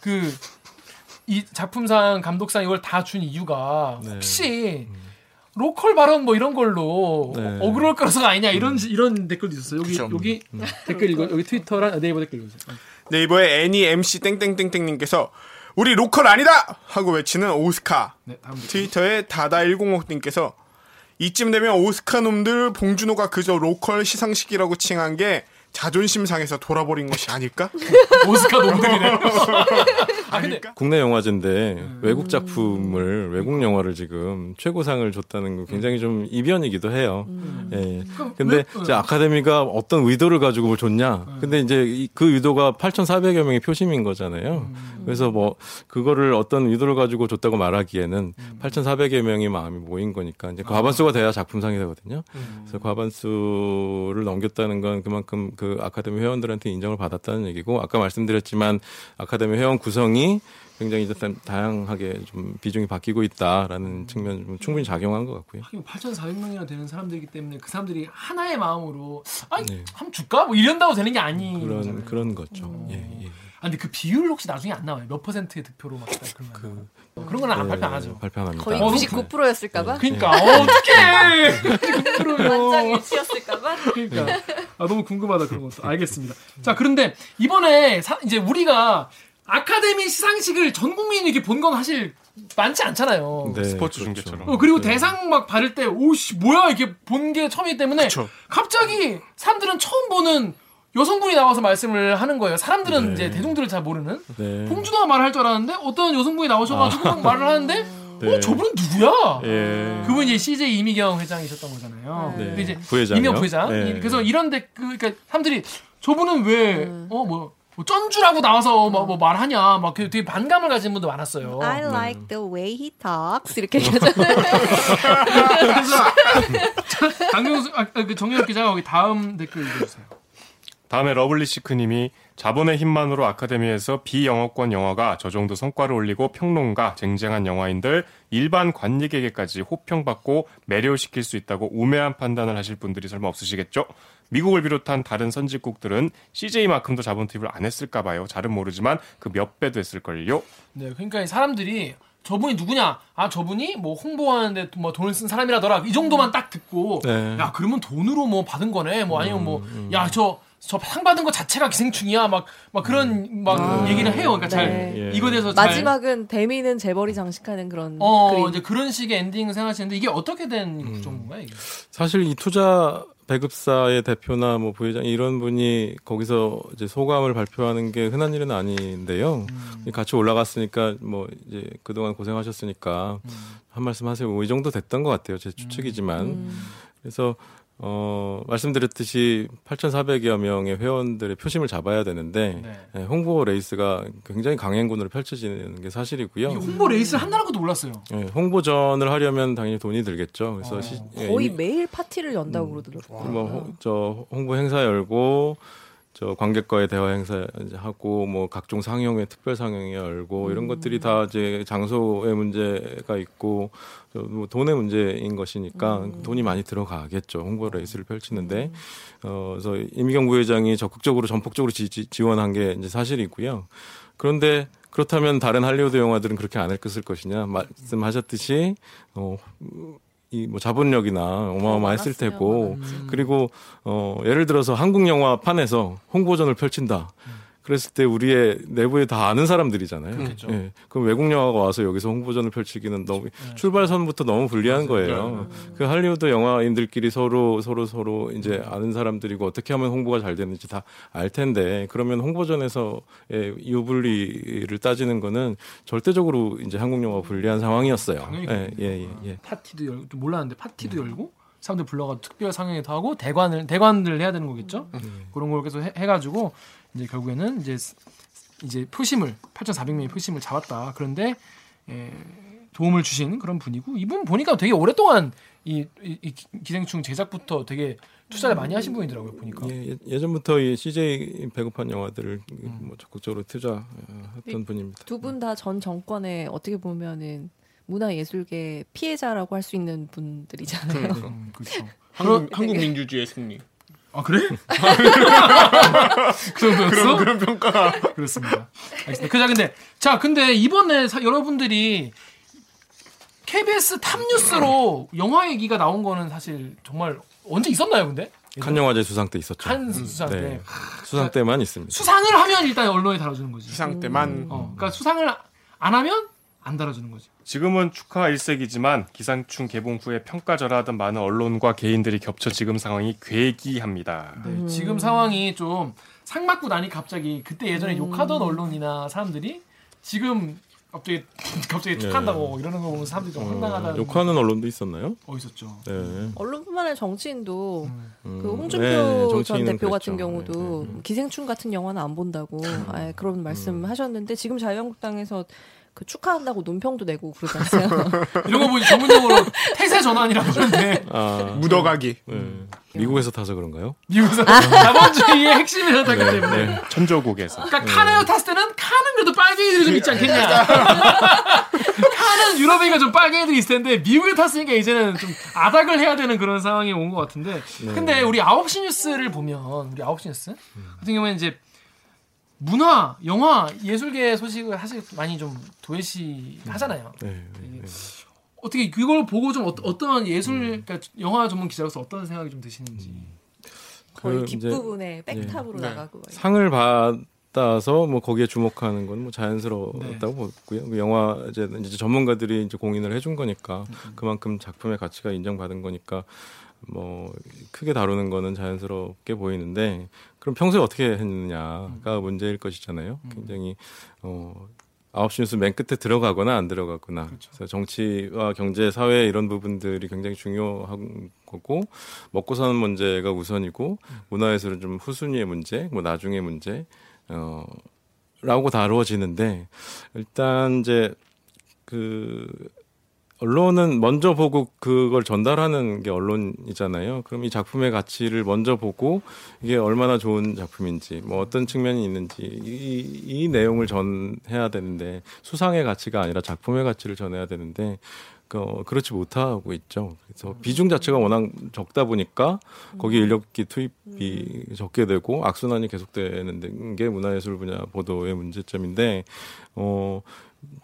[SPEAKER 1] 그이 작품상 감독상 이걸 다 준 이유가
[SPEAKER 3] 네.
[SPEAKER 1] 혹시 local 발언 뭐 이런 걸로
[SPEAKER 3] 네.
[SPEAKER 1] 어그로 끌려서가 아니냐 이런 이런 댓글도 있었어요. 여기
[SPEAKER 4] 그쵸.
[SPEAKER 1] 여기 댓글 이거 여기 트위터랑 네이버 댓글 읽으세요.
[SPEAKER 4] 네이버의 애니 MC 땡땡땡땡님께서 우리 local 아니다 하고 외치는 오스카.
[SPEAKER 1] 네.
[SPEAKER 4] 트위터에 다다 105님께서 이쯤 되면 오스카 놈들 봉준호가 그저 local 시상식이라고 칭한 게 자존심 상해서 돌아버린 것이 아닐까? *laughs*
[SPEAKER 1] 오스카 노무들이네. *laughs* 아 근데
[SPEAKER 4] 아닐까?
[SPEAKER 3] 국내 영화제인데
[SPEAKER 1] 음.
[SPEAKER 3] 외국 작품을 외국 영화를 지금 최고상을 줬다는 거 굉장히 좀 이변이기도 해요.
[SPEAKER 1] 음.
[SPEAKER 3] 예. 근데
[SPEAKER 1] 왜-
[SPEAKER 3] 이제 아카데미가 어떤 의도를 가지고 뭘 줬냐?
[SPEAKER 1] 음.
[SPEAKER 3] 근데 이제 이- 그 의도가 8,400여 명의 표심인 거잖아요.
[SPEAKER 1] 음.
[SPEAKER 3] 그래서 뭐 그거를 어떤 의도를 가지고 줬다고 말하기에는
[SPEAKER 1] 음.
[SPEAKER 3] 8,400여 명의 마음이 모인 거니까
[SPEAKER 1] 아.
[SPEAKER 3] 이제 과반수가 돼야 작품상이 되거든요.
[SPEAKER 1] 음.
[SPEAKER 3] 그래서 과반수를 넘겼다는 건 그만큼 그 아카데미 회원들한테 인정을 받았다는 얘기고 아까 말씀드렸지만 아카데미 회원 구성이 굉장히 이제 다- 다양하게 좀 비중이 바뀌고 있다라는 측면이 좀 충분히 작용한 것 같고요.
[SPEAKER 1] 하긴 8,400명이나 되는 사람들이기 때문에 그 사람들이 하나의 마음으로 아니
[SPEAKER 3] 네.
[SPEAKER 1] 한번 줄까? 뭐 이런다고 되는 게 아닌
[SPEAKER 3] 그런
[SPEAKER 1] 거잖아요.
[SPEAKER 3] 그런 거죠. 예, 예.
[SPEAKER 1] 아 근데 그 비율 혹시 나중에 안 나와요? 몇 퍼센트의 득표로 막 그런 거 그, 어, 그런 건안
[SPEAKER 3] 네,
[SPEAKER 1] 발표 안 하죠.
[SPEAKER 3] 발표 안 합니다.
[SPEAKER 2] 거의
[SPEAKER 1] 어,
[SPEAKER 2] 99%였을까봐?
[SPEAKER 1] 그러니까 어떻게 그러면
[SPEAKER 2] 만장일치였을까봐?
[SPEAKER 1] 그러니까 아, 너무 궁금하다 그런 것도 알겠습니다. 자 그런데 이번에 사- 이제 우리가 아카데미 시상식을 전 국민이 이렇게 본 건 사실 많지 않잖아요.
[SPEAKER 3] 네,
[SPEAKER 5] 스포츠
[SPEAKER 3] 그렇죠.
[SPEAKER 5] 중계처럼.
[SPEAKER 1] 어, 그리고 대상 막 받을 때 오씨 뭐야 이렇게 본 게 처음이기 때문에
[SPEAKER 4] 그쵸.
[SPEAKER 1] 갑자기 사람들은 처음 보는 여성분이 나와서 말씀을 하는 거예요. 사람들은
[SPEAKER 3] 네.
[SPEAKER 1] 이제 대중들을 잘 모르는
[SPEAKER 3] 네.
[SPEAKER 1] 봉준호가 말을 할 줄 알았는데 어떤 여성분이 나오셔가지고 막 말을 하는데
[SPEAKER 3] 네.
[SPEAKER 1] 어 저분은 누구야?
[SPEAKER 3] 예.
[SPEAKER 1] 그분이 CJ 이미경 회장이셨던 거잖아요.
[SPEAKER 2] 네.
[SPEAKER 1] 근데 이제
[SPEAKER 3] 부회장이요?
[SPEAKER 1] 이미경 부회장.
[SPEAKER 3] 네.
[SPEAKER 1] 이- 그래서 이런 데 그, 그러니까 사람들이 저분은 왜어뭐 뭐 쩐주라고 나와서 뭐, 뭐 말하냐 막 되게 반감을 가진 분도 많았어요.
[SPEAKER 2] I like the way he talks 이렇게 얘기하잖아요. *laughs* *laughs*
[SPEAKER 1] 강경수 아, 그 정영 기자가 거기 다음 댓글 읽어주세요.
[SPEAKER 5] 다음에 러블리 시크님이 자본의 힘만으로 아카데미에서 비영어권 영화가 저 정도 성과를 올리고 평론가, 쟁쟁한 영화인들, 일반 관객에게까지 호평받고 매료시킬 수 있다고 우매한 판단을 하실 분들이 설마 없으시겠죠? 미국을 비롯한 다른 선진국들은 CJ만큼도 자본 투입을 안 했을까 봐요. 잘은 모르지만 그 몇 배도 했을걸요.
[SPEAKER 1] 네, 그러니까 이 사람들이 저분이 누구냐? 아, 저분이 뭐 홍보하는데 뭐 돈을 쓴 사람이라더라. 이 정도만 딱 듣고,
[SPEAKER 3] 네.
[SPEAKER 1] 야, 그러면 돈으로 뭐 받은 거네. 뭐 아니면 뭐,
[SPEAKER 3] 음,
[SPEAKER 1] 야, 저, 저 상 받은 거 자체가 기생충이야. 막, 막 그런 막 얘기를 해요. 그러니까 잘,
[SPEAKER 2] 네.
[SPEAKER 3] 예.
[SPEAKER 1] 이거에 대해서 잘.
[SPEAKER 2] 마지막은 데미는 재벌이 장식하는 그런
[SPEAKER 1] 어,
[SPEAKER 2] 그림.
[SPEAKER 1] 이제 그런 식의 엔딩을 생각하시는데 이게 어떻게 된
[SPEAKER 3] 음.
[SPEAKER 1] 구조인가요, 이게?
[SPEAKER 3] 사실 이 투자 배급사의 대표나 뭐 부회장 이런 분이 거기서 이제 소감을 발표하는 게 흔한 일은 아닌데요.
[SPEAKER 1] 음.
[SPEAKER 3] 같이 올라갔으니까 뭐 이제 그동안 고생하셨으니까
[SPEAKER 1] 음.
[SPEAKER 3] 한 말씀 하세요. 뭐 이 정도 됐던 것 같아요. 제 추측이지만.
[SPEAKER 2] 음.
[SPEAKER 3] 그래서 어 말씀드렸듯이 8,400여 명의 회원들의 표심을 잡아야 되는데
[SPEAKER 1] 네.
[SPEAKER 3] 예, 홍보 레이스가 굉장히 강행군으로 펼쳐지는 게 사실이고요.
[SPEAKER 1] 홍보 레이스를 한다는 것도 몰랐어요.
[SPEAKER 3] 예, 홍보전을 하려면 당연히 돈이 들겠죠. 그래서
[SPEAKER 1] 어.
[SPEAKER 3] 시- 예,
[SPEAKER 2] 거의
[SPEAKER 3] 이미-
[SPEAKER 2] 매일 파티를 연다고 그러더라고요.
[SPEAKER 3] 뭐, 저, 홍보 행사 열고, 저, 관객과의 대화 행사 하고, 뭐, 각종 상영회, 특별 상영회 열고, 이런 것들이 다 이제 장소의 문제가 있고, 저, 뭐 돈의 문제인 것이니까 돈이 많이 들어가겠죠. 홍보 레이스를 펼치는데. 어, 그래서 이미경 부회장이 적극적으로 전폭적으로 지, 지, 원한게 이제 사실이고요. 그런데 그렇다면 다른 할리우드 영화들은 그렇게 안할 것일 것이냐 말씀하셨듯이 어, 이 뭐 자본력이나 어마어마했을
[SPEAKER 2] 많았어요,
[SPEAKER 3] 테고
[SPEAKER 2] 많았지.
[SPEAKER 3] 그리고 어 예를 들어서 한국 영화 판에서 홍보전을 펼친다. 그랬을 때 우리의 내부에 다 아는 사람들이잖아요.
[SPEAKER 1] 그렇겠죠.
[SPEAKER 3] 예. 그럼 외국 영화가 와서 여기서 홍보전을 펼치기는 너무 출발선부터 너무 불리한 거예요. 그 할리우드 영화인들끼리 서로 서로 서로 이제 아는 사람들이고 어떻게 하면 홍보가 잘 되는지 다 알 텐데 그러면 홍보전에서의 유불리를 따지는 거는 절대적으로 이제 한국 영화가 불리한 상황이었어요. 예, 예, 예, 예.
[SPEAKER 1] 파티도 열고 좀 몰랐는데 파티도 열고 사람들 불러가 특별 상영회도 하고 대관을 대관을 해야 되는 거겠죠. 그런 걸 계속 해, 해가지고 이제 결국에는 이제 스- 이제 표심을 8,400명의 표심을 잡았다. 그런데 에, 도움을 주신 그런 분이고 이분 보니까 되게 오랫동안 이, 이, 이 기생충 제작부터 되게 투자를 많이 하신 분이더라고요 보니까.
[SPEAKER 3] 예, 예, 전부터 이 CJ 배급한 영화들을 뭐 적극적으로 투자했던 분입니다.
[SPEAKER 2] 두 분 다 전 정권에 어떻게 보면은 문화예술계 피해자라고 할 수 있는 분들이잖아요.
[SPEAKER 1] 음, 그렇죠.
[SPEAKER 4] 한국, 한국 민주주의의 승리.
[SPEAKER 1] 아 그래? 그 *laughs* 정도였어?
[SPEAKER 4] 그런 그런 평가.
[SPEAKER 1] 그렇습니다. 알겠습니다. 그자 근데 자 근데 이번에 사- 여러분들이 KBS 탑뉴스로 영화 얘기가 나온 거는 사실 정말 언제 있었나요, 근데?
[SPEAKER 3] 칸 영화제 수상 때 있었죠.
[SPEAKER 1] 칸 수상 때
[SPEAKER 3] 네. 수상 때만 있습니다.
[SPEAKER 1] 수상을 하면 일단 언론에 다뤄주는 거지.
[SPEAKER 4] 시상 때만
[SPEAKER 1] 어, 그러니까 수상을 안 하면 안 다뤄주는 거지.
[SPEAKER 5] 지금은 축하 일색이지만 기상충 개봉 후에 평가절하던 많은 언론과 개인들이 겹쳐 지금 상황이 괴기합니다.
[SPEAKER 1] 네, 지금 상황이 좀 상 맞고 나니 갑자기 그때 예전에 욕하던 언론이나 사람들이 지금 갑자기 갑자기 축한다고 이러는 거 보면 사람들이 좀 황당하다는
[SPEAKER 3] 네. 욕하는 언론도 있었나요?
[SPEAKER 1] 어 있었죠.
[SPEAKER 3] 네.
[SPEAKER 2] 언론뿐만 아니라 정치인도
[SPEAKER 1] 음.
[SPEAKER 3] 음,
[SPEAKER 2] 그 홍준표
[SPEAKER 3] 네,
[SPEAKER 2] 전
[SPEAKER 3] 정치인은
[SPEAKER 2] 대표 같은
[SPEAKER 3] 그랬죠.
[SPEAKER 2] 경우도
[SPEAKER 3] 네, 네.
[SPEAKER 2] 기생충 같은 영화는 안 본다고 아예 그런 말씀하셨는데 지금 자유한국당에서 그 축하한다고 논평도 내고 그러지 않어요? *laughs*
[SPEAKER 1] 이런 거 보니 전문용어로 태세 전환이라고 하는데
[SPEAKER 3] 아,
[SPEAKER 4] 묻어가기.
[SPEAKER 3] 네. 미국에서 타서 그런가요?
[SPEAKER 1] 미국에서 자본주의의 핵심이라고 하기
[SPEAKER 3] 네,
[SPEAKER 1] 때문에.
[SPEAKER 3] 네.
[SPEAKER 5] 천조국에서
[SPEAKER 1] 그러니까 칸을 탔을 때는 칸은 그래도 빨갱이들이 좀 있지 않겠냐. *laughs* 칸은 유럽이가 좀 빨갱이들이 있을 텐데 미국에 탔으니까 이제는 좀 아닥을 해야 되는 그런 상황이 온 것 같은데. 근데 우리 9시 뉴스를 보면 우리 9시 뉴스 같은 경우에는 이제 문화, 영화, 예술계 소식을 사실 많이 좀 도외시 하잖아요.
[SPEAKER 3] 네, 네, 네.
[SPEAKER 1] 어떻게 그걸 보고 좀 어, 어떤 예술, 그러니까 영화 전문 기자로서 어떤 생각이 좀 드시는지.
[SPEAKER 2] 거의
[SPEAKER 3] 그 이제
[SPEAKER 2] 뒷부분에 백탑으로
[SPEAKER 4] 네.
[SPEAKER 2] 나가고 막
[SPEAKER 3] 상을 받아서 뭐 거기에 주목하는 건 뭐 자연스러웠다고
[SPEAKER 1] 네.
[SPEAKER 3] 보고요. 그 영화제 이제 전문가들이 이제 공인을 해준 거니까 그만큼 작품의 가치가 인정받은 거니까 뭐 크게 다루는 거는 자연스럽게 보이는데 그럼 평소에 어떻게 했느냐가 문제일 것이잖아요. 굉장히 어 아홉 시 뉴스 맨 끝에 들어가거나 안 들어가거나. 그래서 정치와 경제 사회 이런 부분들이 굉장히 중요한 거고 먹고 사는 문제가 우선이고 문화예술은 좀 후순위의 문제 뭐 나중의 문제 어 라고 다루어지는데 일단 이제 그 언론은 먼저 보고 그걸 전달하는 게 언론이잖아요. 그럼 이 작품의 가치를 먼저 보고 이게 얼마나 좋은 작품인지, 뭐 어떤 측면이 있는지 이, 이 내용을 전해야 되는데 수상의 가치가 아니라 작품의 가치를 전해야 되는데 그, 그렇지 못하고 있죠. 그래서 비중 자체가 워낙 적다 보니까 거기 인력기 투입이 적게 되고 악순환이 계속되는 게 문화예술 분야 보도의 문제점인데 어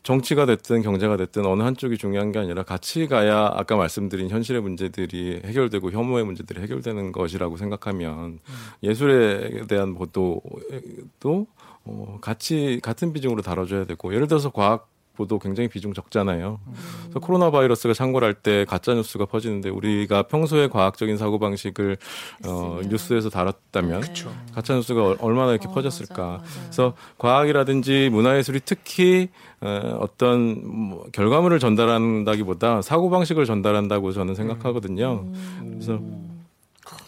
[SPEAKER 3] 정치가 됐든 경제가 됐든 어느 한쪽이 중요한 게 아니라 같이 가야 아까 말씀드린 현실의 문제들이 해결되고 혐오의 문제들이 해결되는 것이라고 생각하면 예술에 대한 보도도 어, 같이 같은 비중으로 다뤄줘야 되고 예를 들어서 과학 보도 굉장히 비중 적잖아요. 그래서 코로나 바이러스가 창궐할 때 가짜 뉴스가 퍼지는데 우리가 평소에 과학적인 사고 방식을 어. 뉴스에서 다뤘다면 가짜 뉴스가 얼- 얼마나 이렇게
[SPEAKER 2] 어,
[SPEAKER 3] 퍼졌을까.
[SPEAKER 2] 맞아, 맞아.
[SPEAKER 3] 그래서 과학이라든지 문화예술이 특히 어, 어떤 뭐 결과물을 전달한다기보다 사고 방식을 전달한다고 저는 생각하거든요. 그래서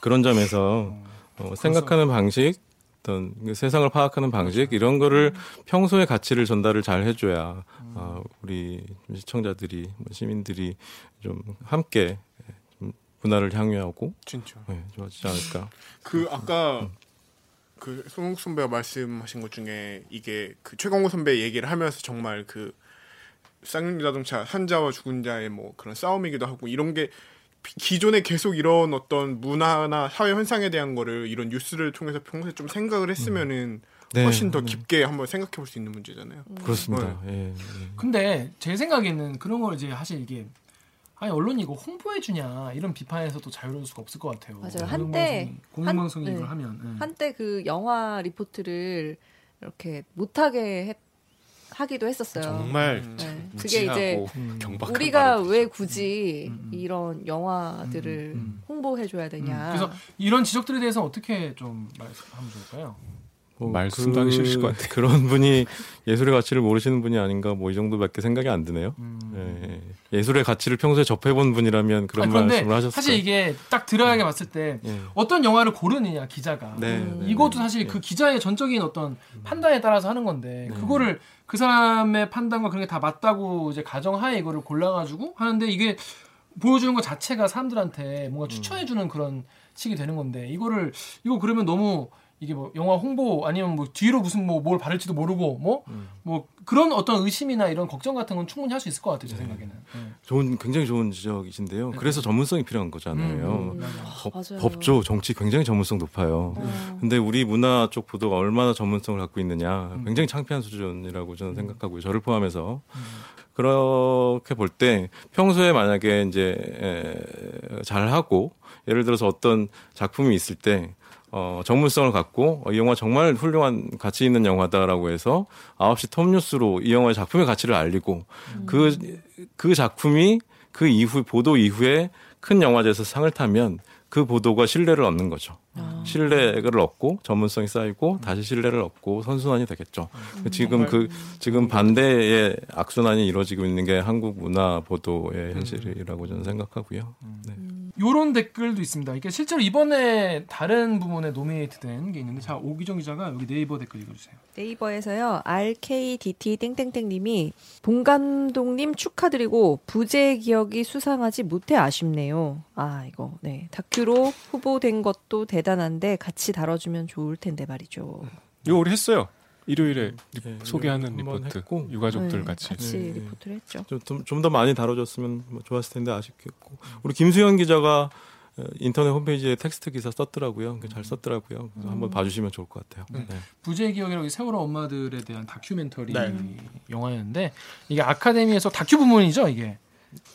[SPEAKER 3] 그런 점에서 어, 생각하는 방식, 어떤 그 세상을 파악하는 방식 이런 거를 평소에 가치를 전달을 잘 해줘야 어, 우리 시청자들이 뭐 시민들이 좀 함께 좀 문화를 향유하고
[SPEAKER 4] 진짜.
[SPEAKER 3] 네, 좋아지지 않을까.
[SPEAKER 4] 그 아까 그 송욱 선배가 말씀하신 것 중에 이게 그 최광호 선배 얘기를 하면서 정말 그 쌍용리 자동차 산자와 죽은 자의 뭐 그런 싸움이기도 하고 이런 게 비- 기존에 계속 이런 어떤 문화나 사회 현상에 대한 거를 이런 뉴스를 통해서 평소에 좀 생각을 했으면은
[SPEAKER 3] 네,
[SPEAKER 4] 훨씬 더
[SPEAKER 3] 네.
[SPEAKER 4] 깊게 한번 생각해 볼 수 있는 문제잖아요.
[SPEAKER 3] 그렇습니다. 예, 예.
[SPEAKER 1] 근데 제 생각에는 그런 걸 이제 사실 이게 아니 언론이 이거 홍보해 주냐 이런 비판에서 또 자유로울 수가 없을 것 같아요.
[SPEAKER 2] 맞아요. 한때
[SPEAKER 1] 공영방송이
[SPEAKER 2] 한-
[SPEAKER 1] 이걸
[SPEAKER 2] 네.
[SPEAKER 1] 하면 네.
[SPEAKER 2] 한때 그 영화 리포트를 이렇게 못하게 했- 하기도 했었어요.
[SPEAKER 5] 정말
[SPEAKER 2] 네. 그게 이제 우리가. 왜 굳이
[SPEAKER 1] 음, 음.
[SPEAKER 2] 이런 영화들을
[SPEAKER 1] 음, 음.
[SPEAKER 2] 홍보해 줘야 되냐.
[SPEAKER 1] 그래서 이런 지적들에 대해서 어떻게 좀 말하면 좋을까요?
[SPEAKER 3] 뭐
[SPEAKER 5] 말씀도 하기 싫으실 것 같아요.
[SPEAKER 3] 그런 분이 예술의 가치를 모르시는 분이 아닌가 뭐 이 정도밖에 생각이 안 드네요.
[SPEAKER 1] 음.
[SPEAKER 3] 예, 예술의 가치를 평소에 접해본 분이라면 그런
[SPEAKER 1] 아니,
[SPEAKER 3] 말씀을 하셨을
[SPEAKER 1] 사실 이게 딱 들어가게 봤을 때
[SPEAKER 3] 예.
[SPEAKER 1] 어떤 영화를 고르느냐 기자가
[SPEAKER 3] 네,
[SPEAKER 2] 음.
[SPEAKER 3] 네,
[SPEAKER 1] 이것도
[SPEAKER 3] 네.
[SPEAKER 1] 사실
[SPEAKER 3] 예.
[SPEAKER 1] 그 기자의 전적인 어떤 판단에 따라서 하는 건데 그거를 그 사람의 판단과 그런 게 다 맞다고 이제 가정하에 이거를 골라가지고 하는데 이게 보여주는 것 자체가 사람들한테 뭔가 추천해주는 그런 식이 되는 건데 이거를 이거 그러면 너무 이게 뭐 영화 홍보 아니면 뭐 뒤로 무슨 뭐 뭘 바를지도 모르고 뭐뭐 그런 어떤 의심이나 이런 걱정 같은 건 충분히 할 수 있을 것 같아요 제 생각에는. 네.
[SPEAKER 3] 좋은 굉장히 좋은 지적이신데요. 그래서 전문성이 필요한 거잖아요.
[SPEAKER 1] 음,
[SPEAKER 3] 법,
[SPEAKER 2] 맞아요.
[SPEAKER 3] 법조, 정치 굉장히 전문성 높아요.
[SPEAKER 2] 어.
[SPEAKER 3] 근데 우리 문화 쪽 보도가 얼마나 전문성을 갖고 있느냐
[SPEAKER 1] 음.
[SPEAKER 3] 굉장히 창피한 수준이라고 저는 생각하고요. 저를 포함해서 그렇게 볼 때 평소에 만약에 이제 에, 잘 하고 예를 들어서 어떤 작품이 있을 때 어, 전문성을 갖고 어, 이 영화 정말 훌륭한 가치 있는 영화다라고 해서 9시 톱뉴스로 이 영화의 작품의 가치를 알리고 그, 그 작품이 그 이후, 보도 이후에 큰 영화제에서 상을 타면 그 보도가 신뢰를 얻는 거죠. 신뢰를 얻고 전문성이 쌓이고 다시 신뢰를 얻고 선순환이 되겠죠. 지금 그 지금 반대의 악순환이 이루어지고 있는 게 한국 문화 보도의 현실이라고 저는 생각하고요. 네.
[SPEAKER 1] 요런 댓글도 있습니다. 이게 실제로 이번에 다른 부문에 노미네이트 된 게 있는데 자 오기정 기자가 여기 네이버 댓글 읽어 주세요.
[SPEAKER 2] 네이버에서요 RKDT 땡땡땡 님이 봉 감독님 축하드리고 부재 기억이 수상하지 못해 아쉽네요. 아 이거 네 다큐로 후보된 것도 대단한데 같이 다뤄 주면 좋을 텐데 말이죠.
[SPEAKER 5] 이거 우리 했어요. 일요일에 리-
[SPEAKER 3] 네,
[SPEAKER 5] 소개하는 리포트
[SPEAKER 3] 했고.
[SPEAKER 5] 유가족들
[SPEAKER 2] 네,
[SPEAKER 5] 같이.
[SPEAKER 2] 같이
[SPEAKER 3] 네.
[SPEAKER 2] 리포트를 했죠.
[SPEAKER 3] 좀더 많이 다뤄줬으면 뭐 좋았을 텐데 아쉽겠고 우리 김수현 기자가 어, 인터넷 홈페이지에 텍스트 기사 썼더라고요. 잘 썼더라고요. 그래서 한번 봐주시면 좋을 것 같아요. 네.
[SPEAKER 1] 부재의 기억이라고 이 세월호 엄마들에 대한 다큐멘터리
[SPEAKER 4] 네.
[SPEAKER 1] 영화였는데 이게 아카데미에서 다큐 부문이죠 이게.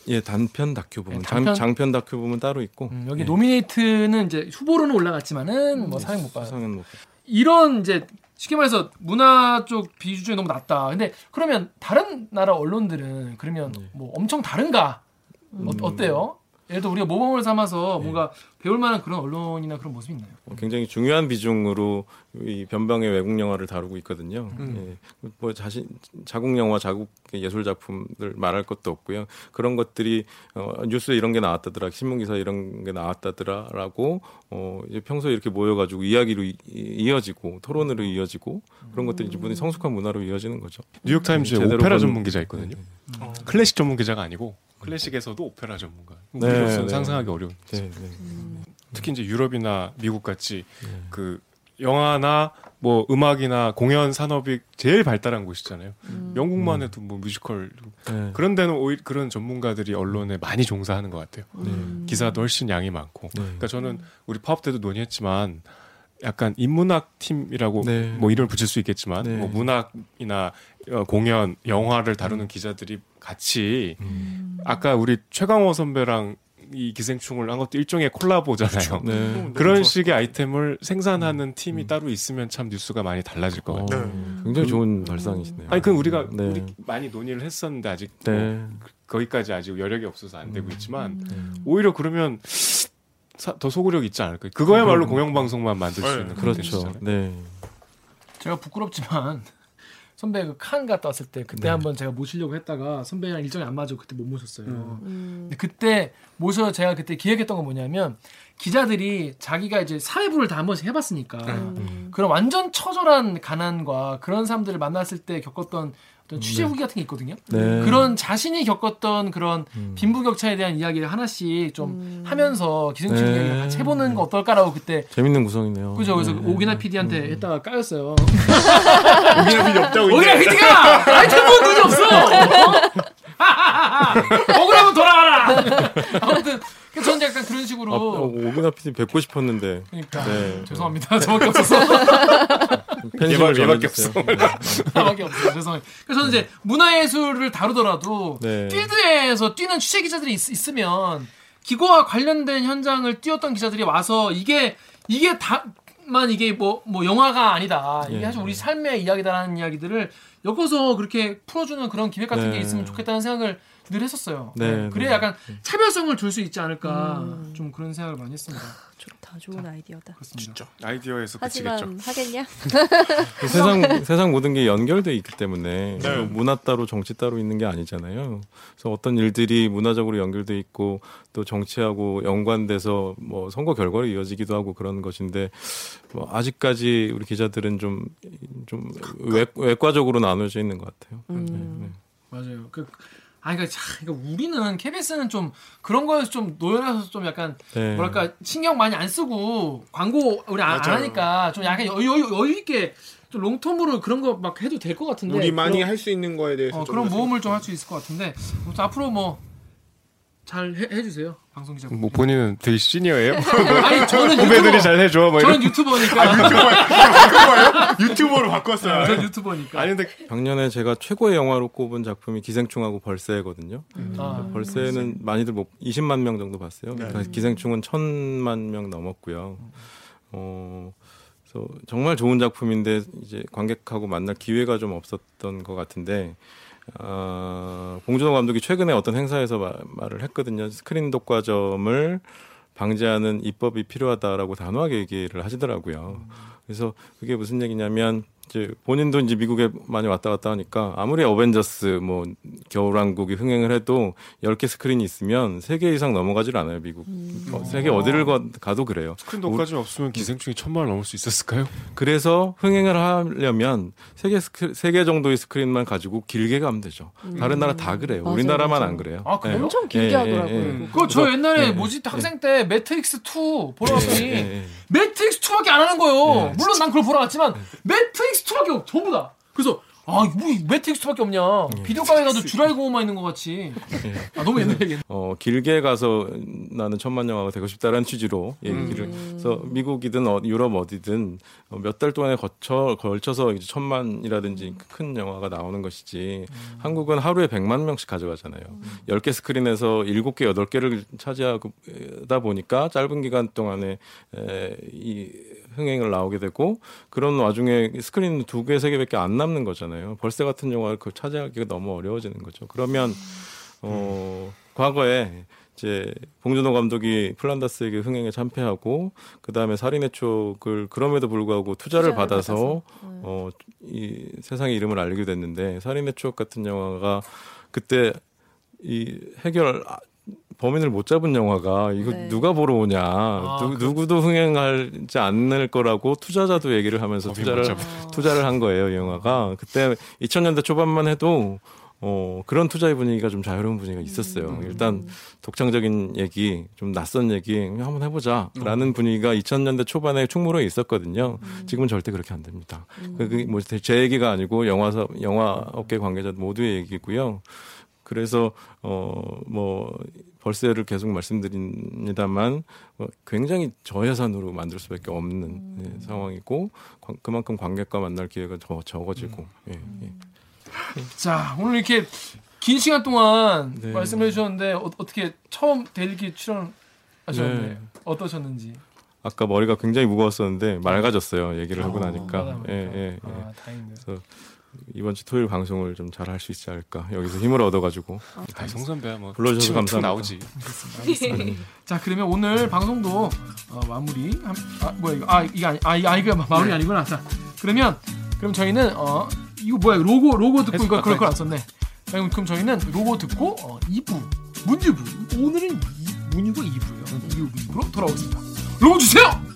[SPEAKER 3] 예, 단편 다큐 부분,
[SPEAKER 1] 네,
[SPEAKER 3] 장,
[SPEAKER 1] 단편-
[SPEAKER 3] 장 편 다큐 부분 따로 있고
[SPEAKER 1] 음, 여기
[SPEAKER 3] 예.
[SPEAKER 1] nominate는 이제 후보로는 올라갔지만은 뭐
[SPEAKER 3] 예,
[SPEAKER 1] 상은 못 받아.
[SPEAKER 3] 못
[SPEAKER 1] 이런 이제 쉽게 말해서 문화 쪽 비주중에 너무 낮다. 근데 그러면 다른 나라 언론들은 그러면
[SPEAKER 3] 네.
[SPEAKER 1] 뭐 엄청 다른가? 어, 어때요? 예를 들어 우리가 모범을 삼아서
[SPEAKER 3] 네.
[SPEAKER 1] 뭔가 배울 만한 그런 언론이나 그런 모습이 있나요?
[SPEAKER 3] 어, 굉장히 중요한 비중으로 이 변방의 외국 영화를 다루고 있거든요.
[SPEAKER 1] 음.
[SPEAKER 3] 예. 뭐 자신 자국 영화, 자국 예술 작품들 말할 것도 없고요. 그런 것들이 어, 뉴스에 이런 게 나왔다더라, 신문 기사 이런 게 나왔다더라라고 어, 이제 평소에 이렇게 모여가지고 이야기로 이, 이어지고 토론으로 이어지고 그런 것들이 이제 분이 성숙한 문화로 이어지는 거죠.
[SPEAKER 5] 뉴욕 타임즈에 오페라
[SPEAKER 3] 본-
[SPEAKER 5] 전문 기자 있거든요.
[SPEAKER 1] 음.
[SPEAKER 5] 클래식 전문 기자가 아니고 클래식에서도 오페라 전문가.
[SPEAKER 3] 네,
[SPEAKER 5] 우리로서는
[SPEAKER 3] 네.
[SPEAKER 5] 상상하기 어려운.
[SPEAKER 3] 네, 네.
[SPEAKER 5] 특히 이제 유럽이나 미국 같이
[SPEAKER 3] 네.
[SPEAKER 5] 그 영화나 뭐 음악이나 공연 산업이 제일 발달한 곳이잖아요. 영국만 해도 뭐 뮤지컬
[SPEAKER 3] 네.
[SPEAKER 5] 그런 데는 오히려 그런 전문가들이 언론에 많이 종사하는 것 같아요.
[SPEAKER 2] 음.
[SPEAKER 5] 기사도 훨씬 양이 많고.
[SPEAKER 3] 네.
[SPEAKER 5] 그러니까 저는 우리 파업 때도 논의했지만 약간 인문학 팀이라고
[SPEAKER 3] 네.
[SPEAKER 5] 뭐 이름을 붙일 수 있겠지만
[SPEAKER 3] 네.
[SPEAKER 5] 뭐 문학이나 어, 공연, 영화를 다루는 기자들이 같이
[SPEAKER 3] 음.
[SPEAKER 5] 아까 우리 최강호 선배랑 이 기생충을 한 것도 일종의 콜라보잖아요.
[SPEAKER 3] 네.
[SPEAKER 5] 그런 식의 아이템을 생산하는 팀이 따로 있으면 참 뉴스가 많이 달라질 것 같아요.
[SPEAKER 3] 어, 굉장히 좋은 발상이시네요.
[SPEAKER 5] 아니 그 우리가
[SPEAKER 3] 네.
[SPEAKER 5] 우리 많이 논의를 했었는데 아직 뭐
[SPEAKER 3] 네.
[SPEAKER 5] 거기까지 아직 여력이 없어서 안 되고 있지만
[SPEAKER 2] 음.
[SPEAKER 5] 오히려 그러면 사- 더 소구력 있지 않을까요? 그거야말로 공영방송만 만들 수
[SPEAKER 4] 네,
[SPEAKER 5] 있는
[SPEAKER 3] 그렇죠.
[SPEAKER 5] 콘텐츠잖아요.
[SPEAKER 3] 네.
[SPEAKER 1] 제가 부끄럽지만 선배 그 칸 갔다 왔을 때 그때
[SPEAKER 3] 네.
[SPEAKER 1] 한번 제가 모시려고 했다가 선배랑 일정이 안 맞아 그때 못 모셨어요.
[SPEAKER 2] 음.
[SPEAKER 1] 근데 그때 모셔 제가 그때 기획했던 건 뭐냐면 기자들이 자기가 이제 사회부를 다 한 번씩 해봤으니까
[SPEAKER 2] 음.
[SPEAKER 1] 그런 완전 처절한 가난과 그런 사람들을 만났을 때 겪었던 어떤 취재 후기 같은 게 있거든요.
[SPEAKER 3] 네.
[SPEAKER 1] 그런 자신이 겪었던 그런
[SPEAKER 3] 음.
[SPEAKER 1] 빈부격차에 대한 이야기를 하나씩 좀
[SPEAKER 2] 음.
[SPEAKER 1] 하면서 기생충
[SPEAKER 3] 네.
[SPEAKER 1] 이야기를 같이 해보는 거 어떨까라고 그때
[SPEAKER 3] 재밌는 구성이네요.
[SPEAKER 1] 그죠 그래서
[SPEAKER 3] 네.
[SPEAKER 1] 오기나 PD한테 했다가 까였어요.
[SPEAKER 4] 여기는 필요 없다고 *laughs*
[SPEAKER 1] 오기나. PD가 아이템 본 돈이 없어. *laughs* 억울하면 돌아가라. 아무튼 그래서 저는 약간 그런 식으로
[SPEAKER 3] 아, 어, 오기나 PD 뵙고 싶었는데
[SPEAKER 1] 그러니까
[SPEAKER 3] 네.
[SPEAKER 1] 죄송합니다. 저밖에 없어서 *laughs*
[SPEAKER 3] 팬심을
[SPEAKER 5] 얘밖에
[SPEAKER 3] 전해주세요.
[SPEAKER 1] 저밖에 없어요. 죄송해요. 그래서 저는 이제 문화예술을 다루더라도
[SPEAKER 3] 네.
[SPEAKER 1] 필드에서 뛰는 취재 기자들이 있, 있으면 기고와 관련된 현장을 뛰었던 기자들이 와서 이게 이게 다만 이게 뭐뭐 영화가 아니다. 이게
[SPEAKER 3] 예.
[SPEAKER 1] 사실 우리 삶의 이야기다라는 이야기들을 엮어서 그렇게 풀어주는 그런 기획 같은
[SPEAKER 3] 네.
[SPEAKER 1] 게 있으면 좋겠다는 생각을 늘 했었어요.
[SPEAKER 3] 네,
[SPEAKER 1] 그래
[SPEAKER 3] 네.
[SPEAKER 1] 약간 차별성을 줄 수 있지 않을까
[SPEAKER 2] 음.
[SPEAKER 1] 좀 그런 생각을 많이 했습니다.
[SPEAKER 2] 좋다, 좋은 아이디어다.
[SPEAKER 1] 그렇습니다.
[SPEAKER 4] 진짜.
[SPEAKER 5] 아이디어에서 그치겠죠.
[SPEAKER 2] 하지만 하겠냐?
[SPEAKER 3] 그 세상 *laughs* 세상 모든 게 연결돼 있기 때문에
[SPEAKER 4] 네.
[SPEAKER 3] 또 문화 따로 정치 따로 있는 게 아니잖아요. 그래서 어떤 일들이 문화적으로 연결돼 있고 또 정치하고 연관돼서 뭐 선거 결과로 이어지기도 하고 그런 것인데 뭐 아직까지 우리 기자들은 좀 좀 외과적으로 나눠져 있는 것 같아요.
[SPEAKER 2] 음.
[SPEAKER 3] 네, 네.
[SPEAKER 1] 맞아요. 그 아, 그러니까, 자, 그러니까 우리는 KBS는 좀 그런 거에서 좀 노연해서 좀 약간
[SPEAKER 3] 네.
[SPEAKER 1] 뭐랄까 신경 많이 안 쓰고 광고 우리 안, 안. 하니까 좀 약간 여유, 여유, 여유 있게 좀 롱텀으로 그런 거 막 해도 될 것 같은데
[SPEAKER 4] 우리만이
[SPEAKER 1] 그런-
[SPEAKER 4] 할수 있는 거에 대해서
[SPEAKER 1] 어,
[SPEAKER 4] 좀
[SPEAKER 1] 그런
[SPEAKER 4] 더
[SPEAKER 1] 모험을 좀 할 수 있을 것 같은데 아무튼 앞으로 뭐 잘 해 주세요 방송 기자.
[SPEAKER 5] 뭐 본인은 되게 시니어예요? *laughs*
[SPEAKER 1] 아니 저는 *laughs*
[SPEAKER 5] 후배들이 잘 해줘. 뭐.
[SPEAKER 1] 저는 유튜버니까.
[SPEAKER 4] 유튜버로 바꿨어요.
[SPEAKER 1] 저는 유튜버니까.
[SPEAKER 5] 아니 근데
[SPEAKER 3] 작년에 제가 최고의 영화로 꼽은 작품이 기생충하고 벌새거든요.
[SPEAKER 1] 아,
[SPEAKER 3] 벌새는 많이들 뭐 20만 명 정도 봤어요. 그러니까 기생충은 천만 명 넘었고요. 어, 그래서 정말 좋은 작품인데 이제 관객하고 만날 기회가 좀 없었던 것 같은데 아, 봉준호 감독이 최근에 어떤 행사에서 마- 말을 했거든요. 스크린 독과점을 방지하는 입법이 필요하다라고 단호하게 얘기를 하시더라고요. 그래서 그게 무슨 얘기냐면 이제 본인도 이제 미국에 많이 왔다 갔다 하니까 아무리 어벤져스 뭐 겨울왕국이 흥행을 해도 10개 스크린이 있으면 3개 이상 넘어가질 않아요, 미국. 어, 세계 어디를 가, 가도 그래요.
[SPEAKER 5] 스크린 독과점 없으면 기생충이 천만을 넘을 수 있었을까요?
[SPEAKER 3] 그래서 흥행을 하려면 세개 스크, 세개 정도의 스크린만 가지고 길게 가면 되죠. 다른 나라 다 그래요.
[SPEAKER 2] 맞아요,
[SPEAKER 3] 우리나라만
[SPEAKER 2] 맞아요.
[SPEAKER 3] 안 그래요.
[SPEAKER 1] 아, 그래요?
[SPEAKER 2] 엄청 길게
[SPEAKER 3] 예, 예,
[SPEAKER 2] 하더라고요.
[SPEAKER 3] 예.
[SPEAKER 2] 그거.
[SPEAKER 1] 그거 저 옛날에
[SPEAKER 3] 예,
[SPEAKER 1] 뭐지 학생 때 매트릭스 2 보러 갔더니
[SPEAKER 3] 예, 예.
[SPEAKER 1] 매트릭스 2밖에 안 하는 거예요.
[SPEAKER 3] 예.
[SPEAKER 1] 물론 난 그걸 보러 갔지만 매트릭스 2밖에 없 전부 다. 그래서 아, 뭐 매트릭스 2밖에 없냐. 비디오 가게 가도 쥬라기 공원만 있는 것 같이. *laughs* 아, 너무 옛날 얘기.
[SPEAKER 3] 어, 길게 가서 나는 천만 영화가 되고 싶다라는 취지로 얘기를 그래서 미국이든 어, 유럽 어디든 몇 달 동안에 거쳐 걸쳐서 이제 천만이라든지 큰 영화가 나오는 것이지 한국은 하루에 백만 명씩 가져가잖아요. 열 개 스크린에서 일곱 개 여덟 개를 차지하다 보니까 짧은 기간 동안에 에, 이 흥행을 나오게 되고 그런 와중에 스크린 두 개, 세 개밖에 안 남는 거잖아요. 벌새 같은 영화를 그 차지하기가 너무 어려워지는 거죠. 그러면 어 과거에 이제 봉준호 감독이 플란다스에게 흥행에 참패하고 그 다음에 살인의 촉을 그럼에도 불구하고 투자를,
[SPEAKER 2] 투자를
[SPEAKER 3] 받아서,
[SPEAKER 2] 받아서.
[SPEAKER 3] 어 이 세상의 이름을 알리게 됐는데 살인의 촉 같은 영화가 그때 이 해결 아, 범인을 못 잡은 영화가 이거
[SPEAKER 2] 네.
[SPEAKER 3] 누가 보러 오냐
[SPEAKER 1] 아,
[SPEAKER 3] 누, 누구도 흥행하지 않을 거라고 투자자도 얘기를 하면서 투자를
[SPEAKER 5] 못 잡은.
[SPEAKER 3] 투자를 한 거예요 이 영화가 그때 2000년대 초반만 해도 어 그런 투자의 분위기가 좀 자유로운 분위기가 있었어요. 일단 독창적인 얘기, 좀 낯선 얘기 한번 해보자라는 분위기가 2000년대 초반에 충무로에 있었거든요. 지금은 절대 그렇게 안 됩니다. 그게 뭐 제 얘기가 아니고 영화사 영화 업계 관계자 모두의 얘기고요. 그래서 어뭐 벌새를 계속 말씀드립니다만 어, 굉장히 저예산으로 만들 수밖에 없는 예, 상황이고 관- 그만큼 관객과 만날 기회가 더 적어지고 예, 예.
[SPEAKER 1] 자, 오늘 이렇게 긴 시간 동안
[SPEAKER 3] 네.
[SPEAKER 1] 말씀해 주셨는데 어, 떻게 처음 대리기 출연하셨는데
[SPEAKER 3] 네.
[SPEAKER 1] 어떠셨는지.
[SPEAKER 3] 아까 머리가 굉장히 무거웠었는데 맑아졌어요. 얘기를 하고
[SPEAKER 1] 어,
[SPEAKER 3] 나니까.
[SPEAKER 1] 맞아,
[SPEAKER 3] 예, 예, 예.
[SPEAKER 1] 아, 다행이네요.
[SPEAKER 3] 이번 주 토요일 방송을 좀 잘 할 수 있지 않을까. 여기서 힘을 얻어가지고.
[SPEAKER 5] 다 성선배야 뭐
[SPEAKER 3] 불러주셔서 감사합니다.
[SPEAKER 5] 나오지.
[SPEAKER 1] 자, 그러면 오늘 방송도 어, 마무리. 한, 아, 뭐야 이거? 아, 이게 아니, 아, 이- 아 이거 마무리 아니구나. 자, 그러면 그럼 저희는 어 이거 뭐야 로고 로고 듣고 이거 그럴 걸 안 썼네. 자, 그럼, 그럼 저희는 로고 듣고 어, 2부 문유부 오늘은 이- 문유부 2부예요. 2부 2부로 돌아오겠습니다. 로고 주세요.